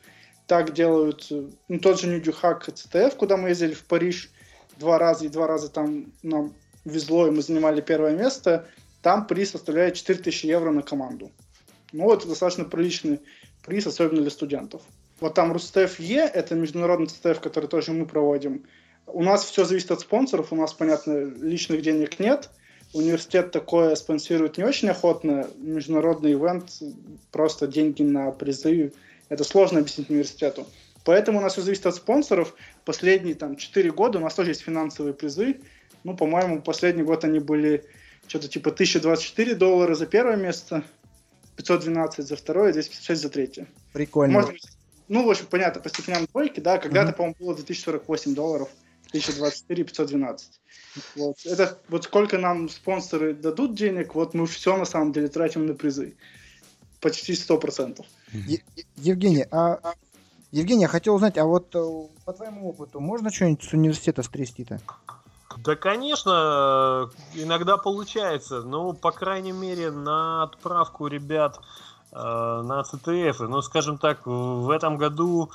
Так делают ну, тот же Нюдюхак CTF, куда мы ездили в Париж два раза, и два раза там нам везло, и мы занимали первое место. Там приз составляет 4000 евро на команду. Ну, это достаточно приличный приз, особенно для студентов. Вот там Рустеф Е, это международный ЦТФ, который тоже мы проводим. У нас все зависит от спонсоров, у нас, понятно, личных денег нет. Университет такое спонсирует не очень охотно. Международный ивент, просто деньги на призы это сложно объяснить университету. Поэтому у нас все зависит от спонсоров. Последние там 4 года у нас тоже есть финансовые призы. Ну, по-моему, последний год они были что-то типа 1024 доллара за первое место, 512 за второе, 256 за третье. Прикольно. Может, ну, в общем, понятно, по степеням двойки, да, когда-то, mm-hmm. по-моему, было 2048 долларов, 1024 512. Вот. Это вот сколько нам спонсоры дадут денег, вот мы все на самом деле тратим на призы. Почти 100%. Евгений, а Евгений, я хотел узнать, а вот э, по твоему опыту можно что-нибудь с университета стрясти-то? Да, конечно, иногда получается. Ну, по крайней мере, на отправку ребят э, на ЦТФ. Ну, скажем так, в этом году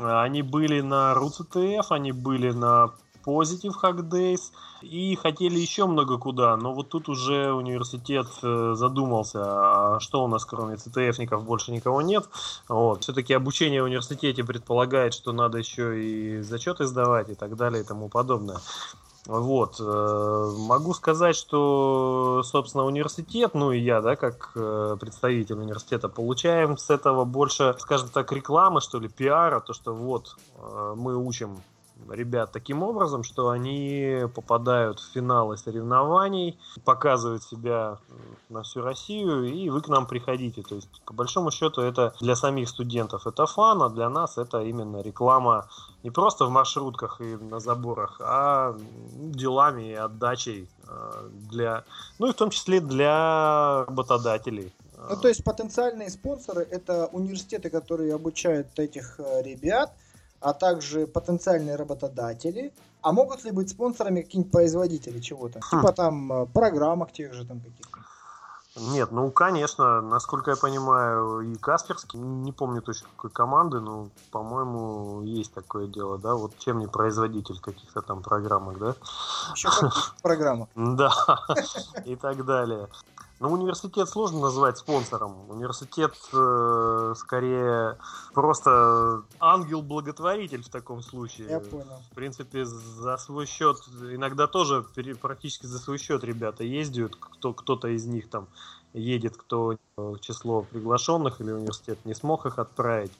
Они были на РУЦТФ, они были на Positive Hack Days и хотели еще много куда, но вот тут уже университет э, задумался, а что у нас кроме ЦТФников больше никого нет. Вот. Все-таки обучение в университете предполагает, что надо еще и зачеты сдавать и так далее и тому подобное. Вот. Э, могу сказать, что, собственно, университет, ну и я, да, как э, представитель университета, получаем с этого больше, скажем так, рекламы, что ли, пиара, то, что вот мы учим ребят таким образом, что они попадают в финалы соревнований, показывают себя на всю Россию, и вы к нам приходите. То есть, по большому счету, это для самих студентов это фан, а для нас это именно реклама не просто в маршрутках и на заборах, а делами и отдачей э, для, ну и в том числе для работодателей. Ну, то есть потенциальные спонсоры это университеты, которые обучают этих э, ребят, а также потенциальные работодатели. А могут ли быть спонсорами какие-нибудь производители чего-то? Хм. Типа там э, программок тех же там каких-то. Нет, ну конечно, насколько я понимаю, и Касперский, не помню точно какой команды, но, по-моему, есть такое дело, да, вот чем не производитель каких-то там программок, да? Еще программок. Да, и так далее. Ну, университет сложно назвать спонсором. Университет э, скорее просто ангел-благотворитель в таком случае. Я понял. В принципе, за свой счет, иногда тоже практически за свой счет ребята ездят. Кто, кто-то из них там едет, кто э, число приглашенных или университет не смог их отправить.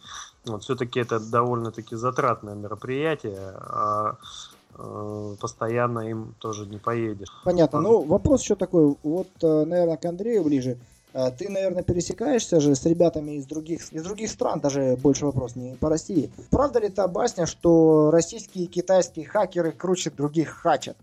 Вот, все-таки это довольно-таки затратное мероприятие. А постоянно им тоже не поедешь. Понятно. Ну, вопрос еще такой. Вот, э, наверное, к Андрею ближе. Э, ты, наверное, пересекаешься же с ребятами из других, из других стран, даже больше вопрос не по России. Правда ли та басня, что российские и китайские хакеры круче других хачат?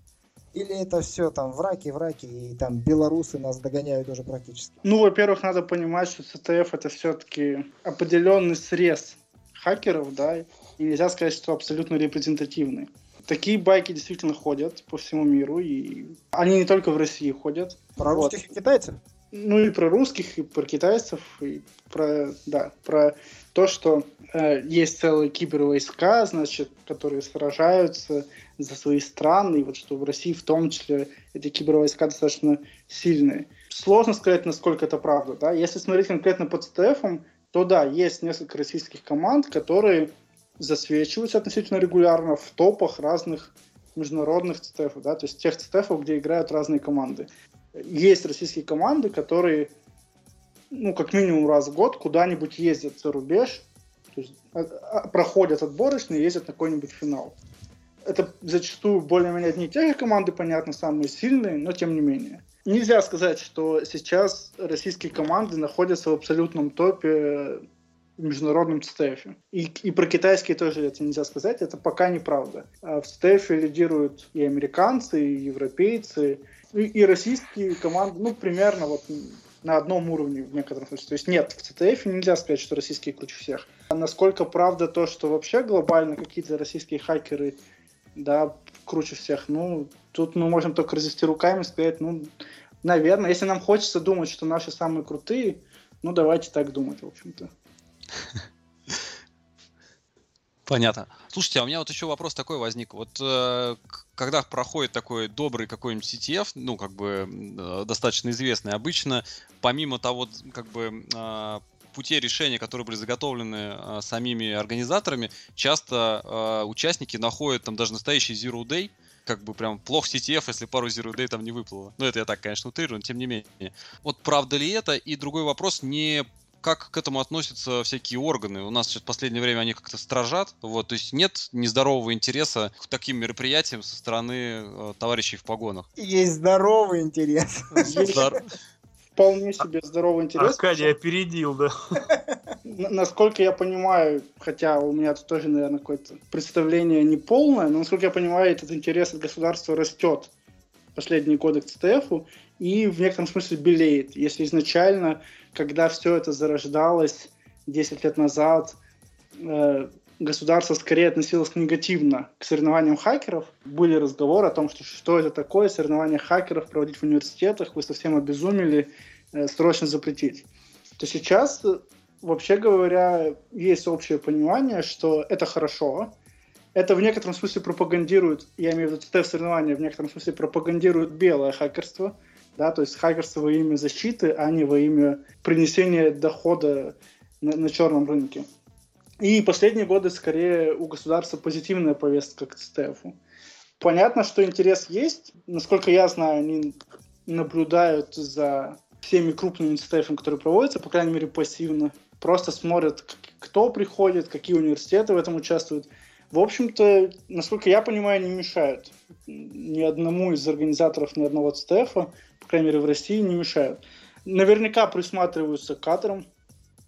Или это все там враки, враки, и там белорусы нас догоняют уже практически? Ну, во-первых, надо понимать, что ЦТФ это все-таки определенный срез хакеров, да, и нельзя сказать, что абсолютно репрезентативный. Такие байки действительно ходят по всему миру, и они не только в России ходят. Про вот. русских и китайцев? Ну и про русских, и про китайцев, и про, да, про то, что э, есть целые кибервойска, значит, которые сражаются за свои страны, и вот что в России в том числе эти кибервойска достаточно сильные. Сложно сказать, насколько это правда, да. Если смотреть конкретно по ЦТФ, то да, есть несколько российских команд, которые засвечиваются относительно регулярно в топах разных международных ЦТФ, да, то есть тех ЦТФ, где играют разные команды. Есть российские команды, которые, ну, как минимум раз в год куда-нибудь ездят за рубеж, то есть а, а, проходят отборочные, ездят на какой-нибудь финал. Это зачастую более-менее одни и те же команды, понятно, самые сильные, но тем не менее. Нельзя сказать, что сейчас российские команды находятся в абсолютном топе международном ЦТФ. И, и про китайские тоже это нельзя сказать, это пока неправда. А в ЦТФ лидируют и американцы, и европейцы, и, и российские команды, ну, примерно вот на одном уровне в некотором смысле. То есть нет, в ЦТФ нельзя сказать, что российские круче всех. А насколько правда то, что вообще глобально какие-то российские хакеры да, круче всех, ну, тут мы можем только развести руками и сказать, ну, наверное, если нам хочется думать, что наши самые крутые, ну, давайте так думать, в общем-то. Понятно. Слушайте, а у меня вот еще вопрос такой возник. Вот э, когда проходит такой добрый какой-нибудь CTF, ну, как бы э, достаточно известный, обычно, помимо того, как бы э, путей решения, которые были заготовлены э, самими организаторами, часто э, участники находят там даже настоящий Zero Day, как бы прям плох CTF, если пару Zero Day там не выплыло. Ну, это я так, конечно, утрирую, но тем не менее. Вот правда ли это? И другой вопрос, не как к этому относятся всякие органы? У нас сейчас в последнее время они как-то стражат, вот, то есть нет нездорового интереса к таким мероприятиям со стороны э, товарищей в погонах. Есть здоровый интерес. Вполне себе здоровый интерес. Аркадий опередил, да. Насколько я понимаю, хотя у меня тут тоже, наверное, какое-то представление неполное, но насколько я понимаю, этот интерес от государства растет последние годы к ЦТФ и в некотором смысле белеет. Если изначально когда все это зарождалось 10 лет назад, э, государство скорее относилось негативно к соревнованиям хакеров. Были разговоры о том, что что это такое, соревнования хакеров проводить в университетах, вы совсем обезумели, э, срочно запретить. То сейчас вообще говоря, есть общее понимание, что это хорошо. Это в некотором смысле пропагандирует, я имею в виду ТТФ-соревнования, в некотором смысле пропагандирует белое хакерство, да, то есть хакерство во имя защиты, а не во имя принесения дохода на, на черном рынке. И последние годы скорее у государства позитивная повестка к ЦТФу. Понятно, что интерес есть. Насколько я знаю, они наблюдают за всеми крупными ЦТФами, которые проводятся, по крайней мере, пассивно. Просто смотрят, кто приходит, какие университеты в этом участвуют. В общем-то, насколько я понимаю, не мешают. Ни одному из организаторов ни одного ЦТФа, по крайней мере, в России, не мешают. Наверняка присматриваются к кадрам.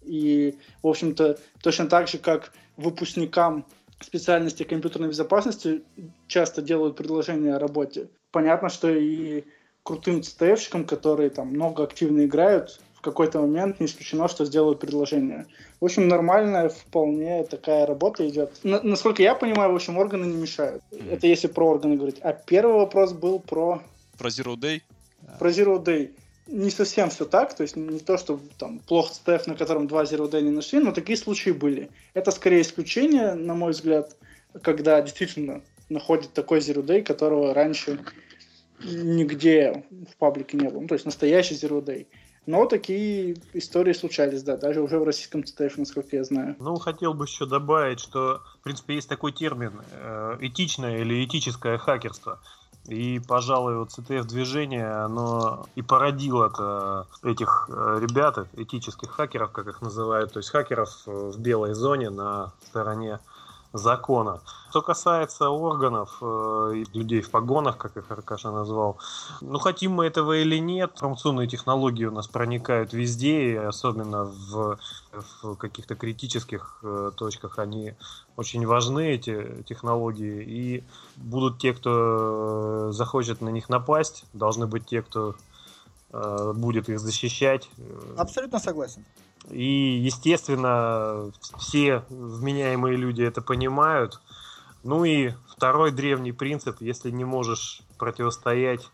И, в общем-то, точно так же, как выпускникам специальности компьютерной безопасности часто делают предложения о работе. Понятно, что и крутым ЦТФщикам, которые там много активно играют, какой-то момент не исключено, что сделают предложение. В общем, нормальная вполне такая работа идет. На, насколько я понимаю, в общем, органы не мешают. Mm-hmm. Это если про органы говорить. А первый вопрос был про... Про Zero Day? Про Zero Day. Не совсем все так, то есть не то, что там плохо ЦТФ, на котором два Zero Day не нашли, но такие случаи были. Это скорее исключение, на мой взгляд, когда действительно находит такой Zero Day, которого раньше нигде в паблике не было. Ну, то есть настоящий Zero Day. Но такие истории случались, да, даже уже в российском ЦТФ, насколько я знаю. Ну, хотел бы еще добавить, что, в принципе, есть такой термин э, этичное или этическое хакерство. И, пожалуй, вот CTF-движение, оно и породило -то этих э, ребят, этических хакеров, как их называют, то есть хакеров э, в белой зоне на стороне закона. Что касается органов э, людей в погонах, как их Аркаша назвал, ну хотим мы этого или нет, информационные технологии у нас проникают везде, и особенно в, в каких-то критических э, точках они очень важны, эти технологии, и будут те, кто захочет на них напасть, должны быть те, кто э, будет их защищать. Абсолютно согласен. И, естественно, все вменяемые люди это понимают. Ну и второй древний принцип, если не можешь противостоять,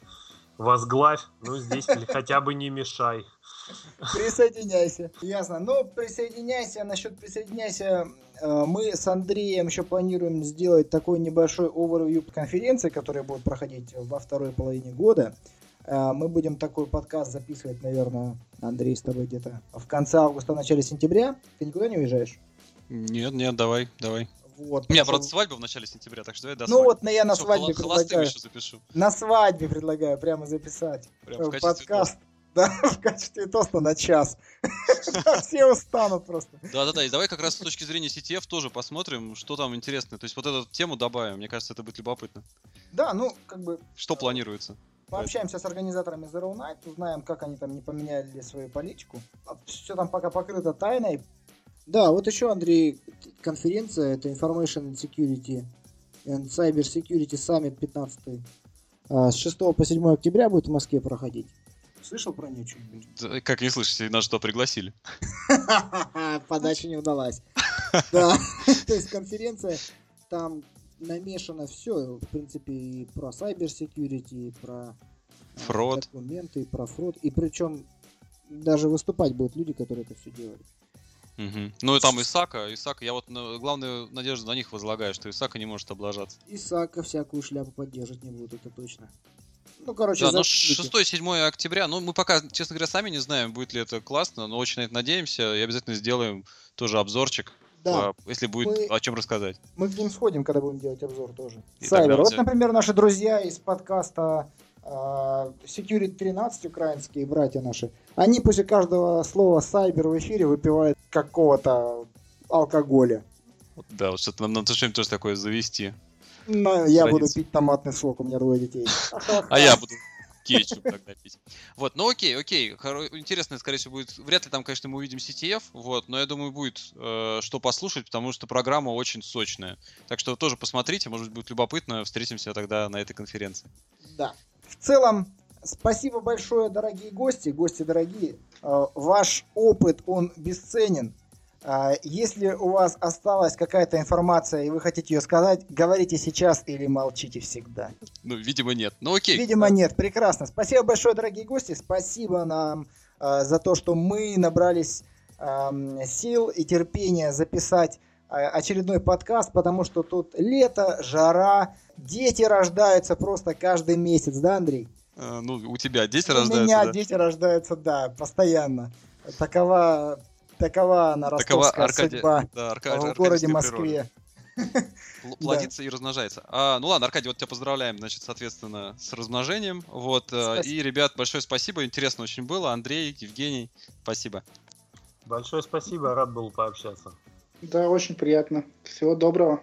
возглавь, ну здесь хотя бы не мешай. Присоединяйся. Ясно. Ну, присоединяйся. Насчет присоединяйся, э, мы с Андреем еще планируем сделать такой небольшой overview конференции, которая будет проходить во второй половине года. Э, мы будем такой подкаст записывать, наверное, Андрей, с тобой где-то в конце августа, начале сентября. Ты никуда не уезжаешь? Нет, нет, давай, давай. Вот, У меня, правда, свадьба в начале сентября, так что давай до Ну вот, на я на Все, свадьбе предлагаю. Еще запишу. На свадьбе предлагаю прямо записать. Прям в подкаст. Да, в качестве тоста на час. Все устанут просто. Да-да-да, и давай как раз с точки зрения CTF тоже посмотрим, что там интересно. То есть вот эту тему добавим, мне кажется, это будет любопытно. Да, ну, как бы... Что планируется? Пообщаемся с организаторами Zero Night, узнаем, как они там не поменяли свою политику. А Все там пока покрыто тайной. Да, вот еще, Андрей, конференция, это Information Security and Cyber Security Summit 15 а, с 6 по 7 октября будет в Москве проходить. Слышал про нее что-нибудь? Да, как не слышите, нас что, пригласили? Подача не удалась. Да, то есть конференция, там намешано все, в принципе, и про cyber security, и про э, фрод. документы, и про фрод. И причем даже выступать будут люди, которые это все делают. Угу. Ну и там Исака, Исака, я вот на, главную надежду на них возлагаю, что Исака не может облажаться. Исака всякую шляпу поддерживать не будет, это точно. Ну, короче, да, ну 6-7 октября, ну мы пока, честно говоря, сами не знаем, будет ли это классно, но очень на это надеемся и обязательно сделаем тоже обзорчик да. если будет мы, о чем рассказать. Мы к ним сходим, когда будем делать обзор тоже. И Сайбер. Вот, например, наши друзья из подкаста uh, Security 13 украинские братья наши, они после каждого слова сайбер в эфире выпивают какого-то алкоголя. Да, вот что-то нам надо что-нибудь тоже такое завести. Ну, я буду пить томатный сок, у меня двое детей. А я буду кетчуп тогда пить. Вот, ну окей, окей. Интересно, скорее всего, будет. Вряд ли там, конечно, мы увидим CTF, вот, но я думаю, будет э, что послушать, потому что программа очень сочная. Так что тоже посмотрите, может быть, будет любопытно. Встретимся тогда на этой конференции. Да. В целом, спасибо большое, дорогие гости, гости дорогие. Э, ваш опыт, он бесценен. А, если у вас осталась какая-то информация и вы хотите ее сказать, говорите сейчас или молчите всегда. Ну, видимо, нет. Ну, окей. Видимо, нет. Прекрасно. Спасибо большое, дорогие гости. Спасибо нам э, за то, что мы набрались эм, сил и терпения записать э, очередной подкаст, потому что тут лето, жара, дети рождаются просто каждый месяц, да, Андрей? Э, ну, у тебя дети у рождаются, меня да? дети рождаются, да, постоянно. Такова, такова она Такова ростовская Аркадия- судьба да, Арка- в городе природа. Москве. Пл- плодится и размножается. А, ну ладно, Аркадий, вот тебя поздравляем, значит, соответственно, с размножением. Вот. э, Спасибо. И, ребят, большое спасибо. Интересно очень было. Андрей, Евгений, спасибо. Большое спасибо, рад был пообщаться. Да, очень приятно. Всего доброго.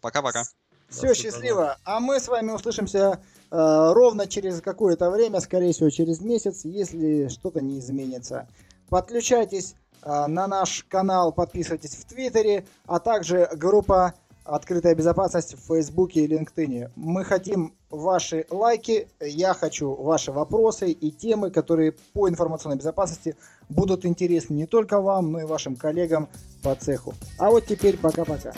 Пока-пока. Все, счастливо. А мы с вами услышимся э, ровно через какое-то время, скорее всего, через месяц, если что-то не изменится. Подключайтесь на наш канал, подписывайтесь в Твиттере, а также группа «Открытая безопасность» в Фейсбуке и LinkedIn. Мы хотим ваши лайки, я хочу ваши вопросы и темы, которые по информационной безопасности будут интересны не только вам, но и вашим коллегам по цеху. А вот теперь пока-пока.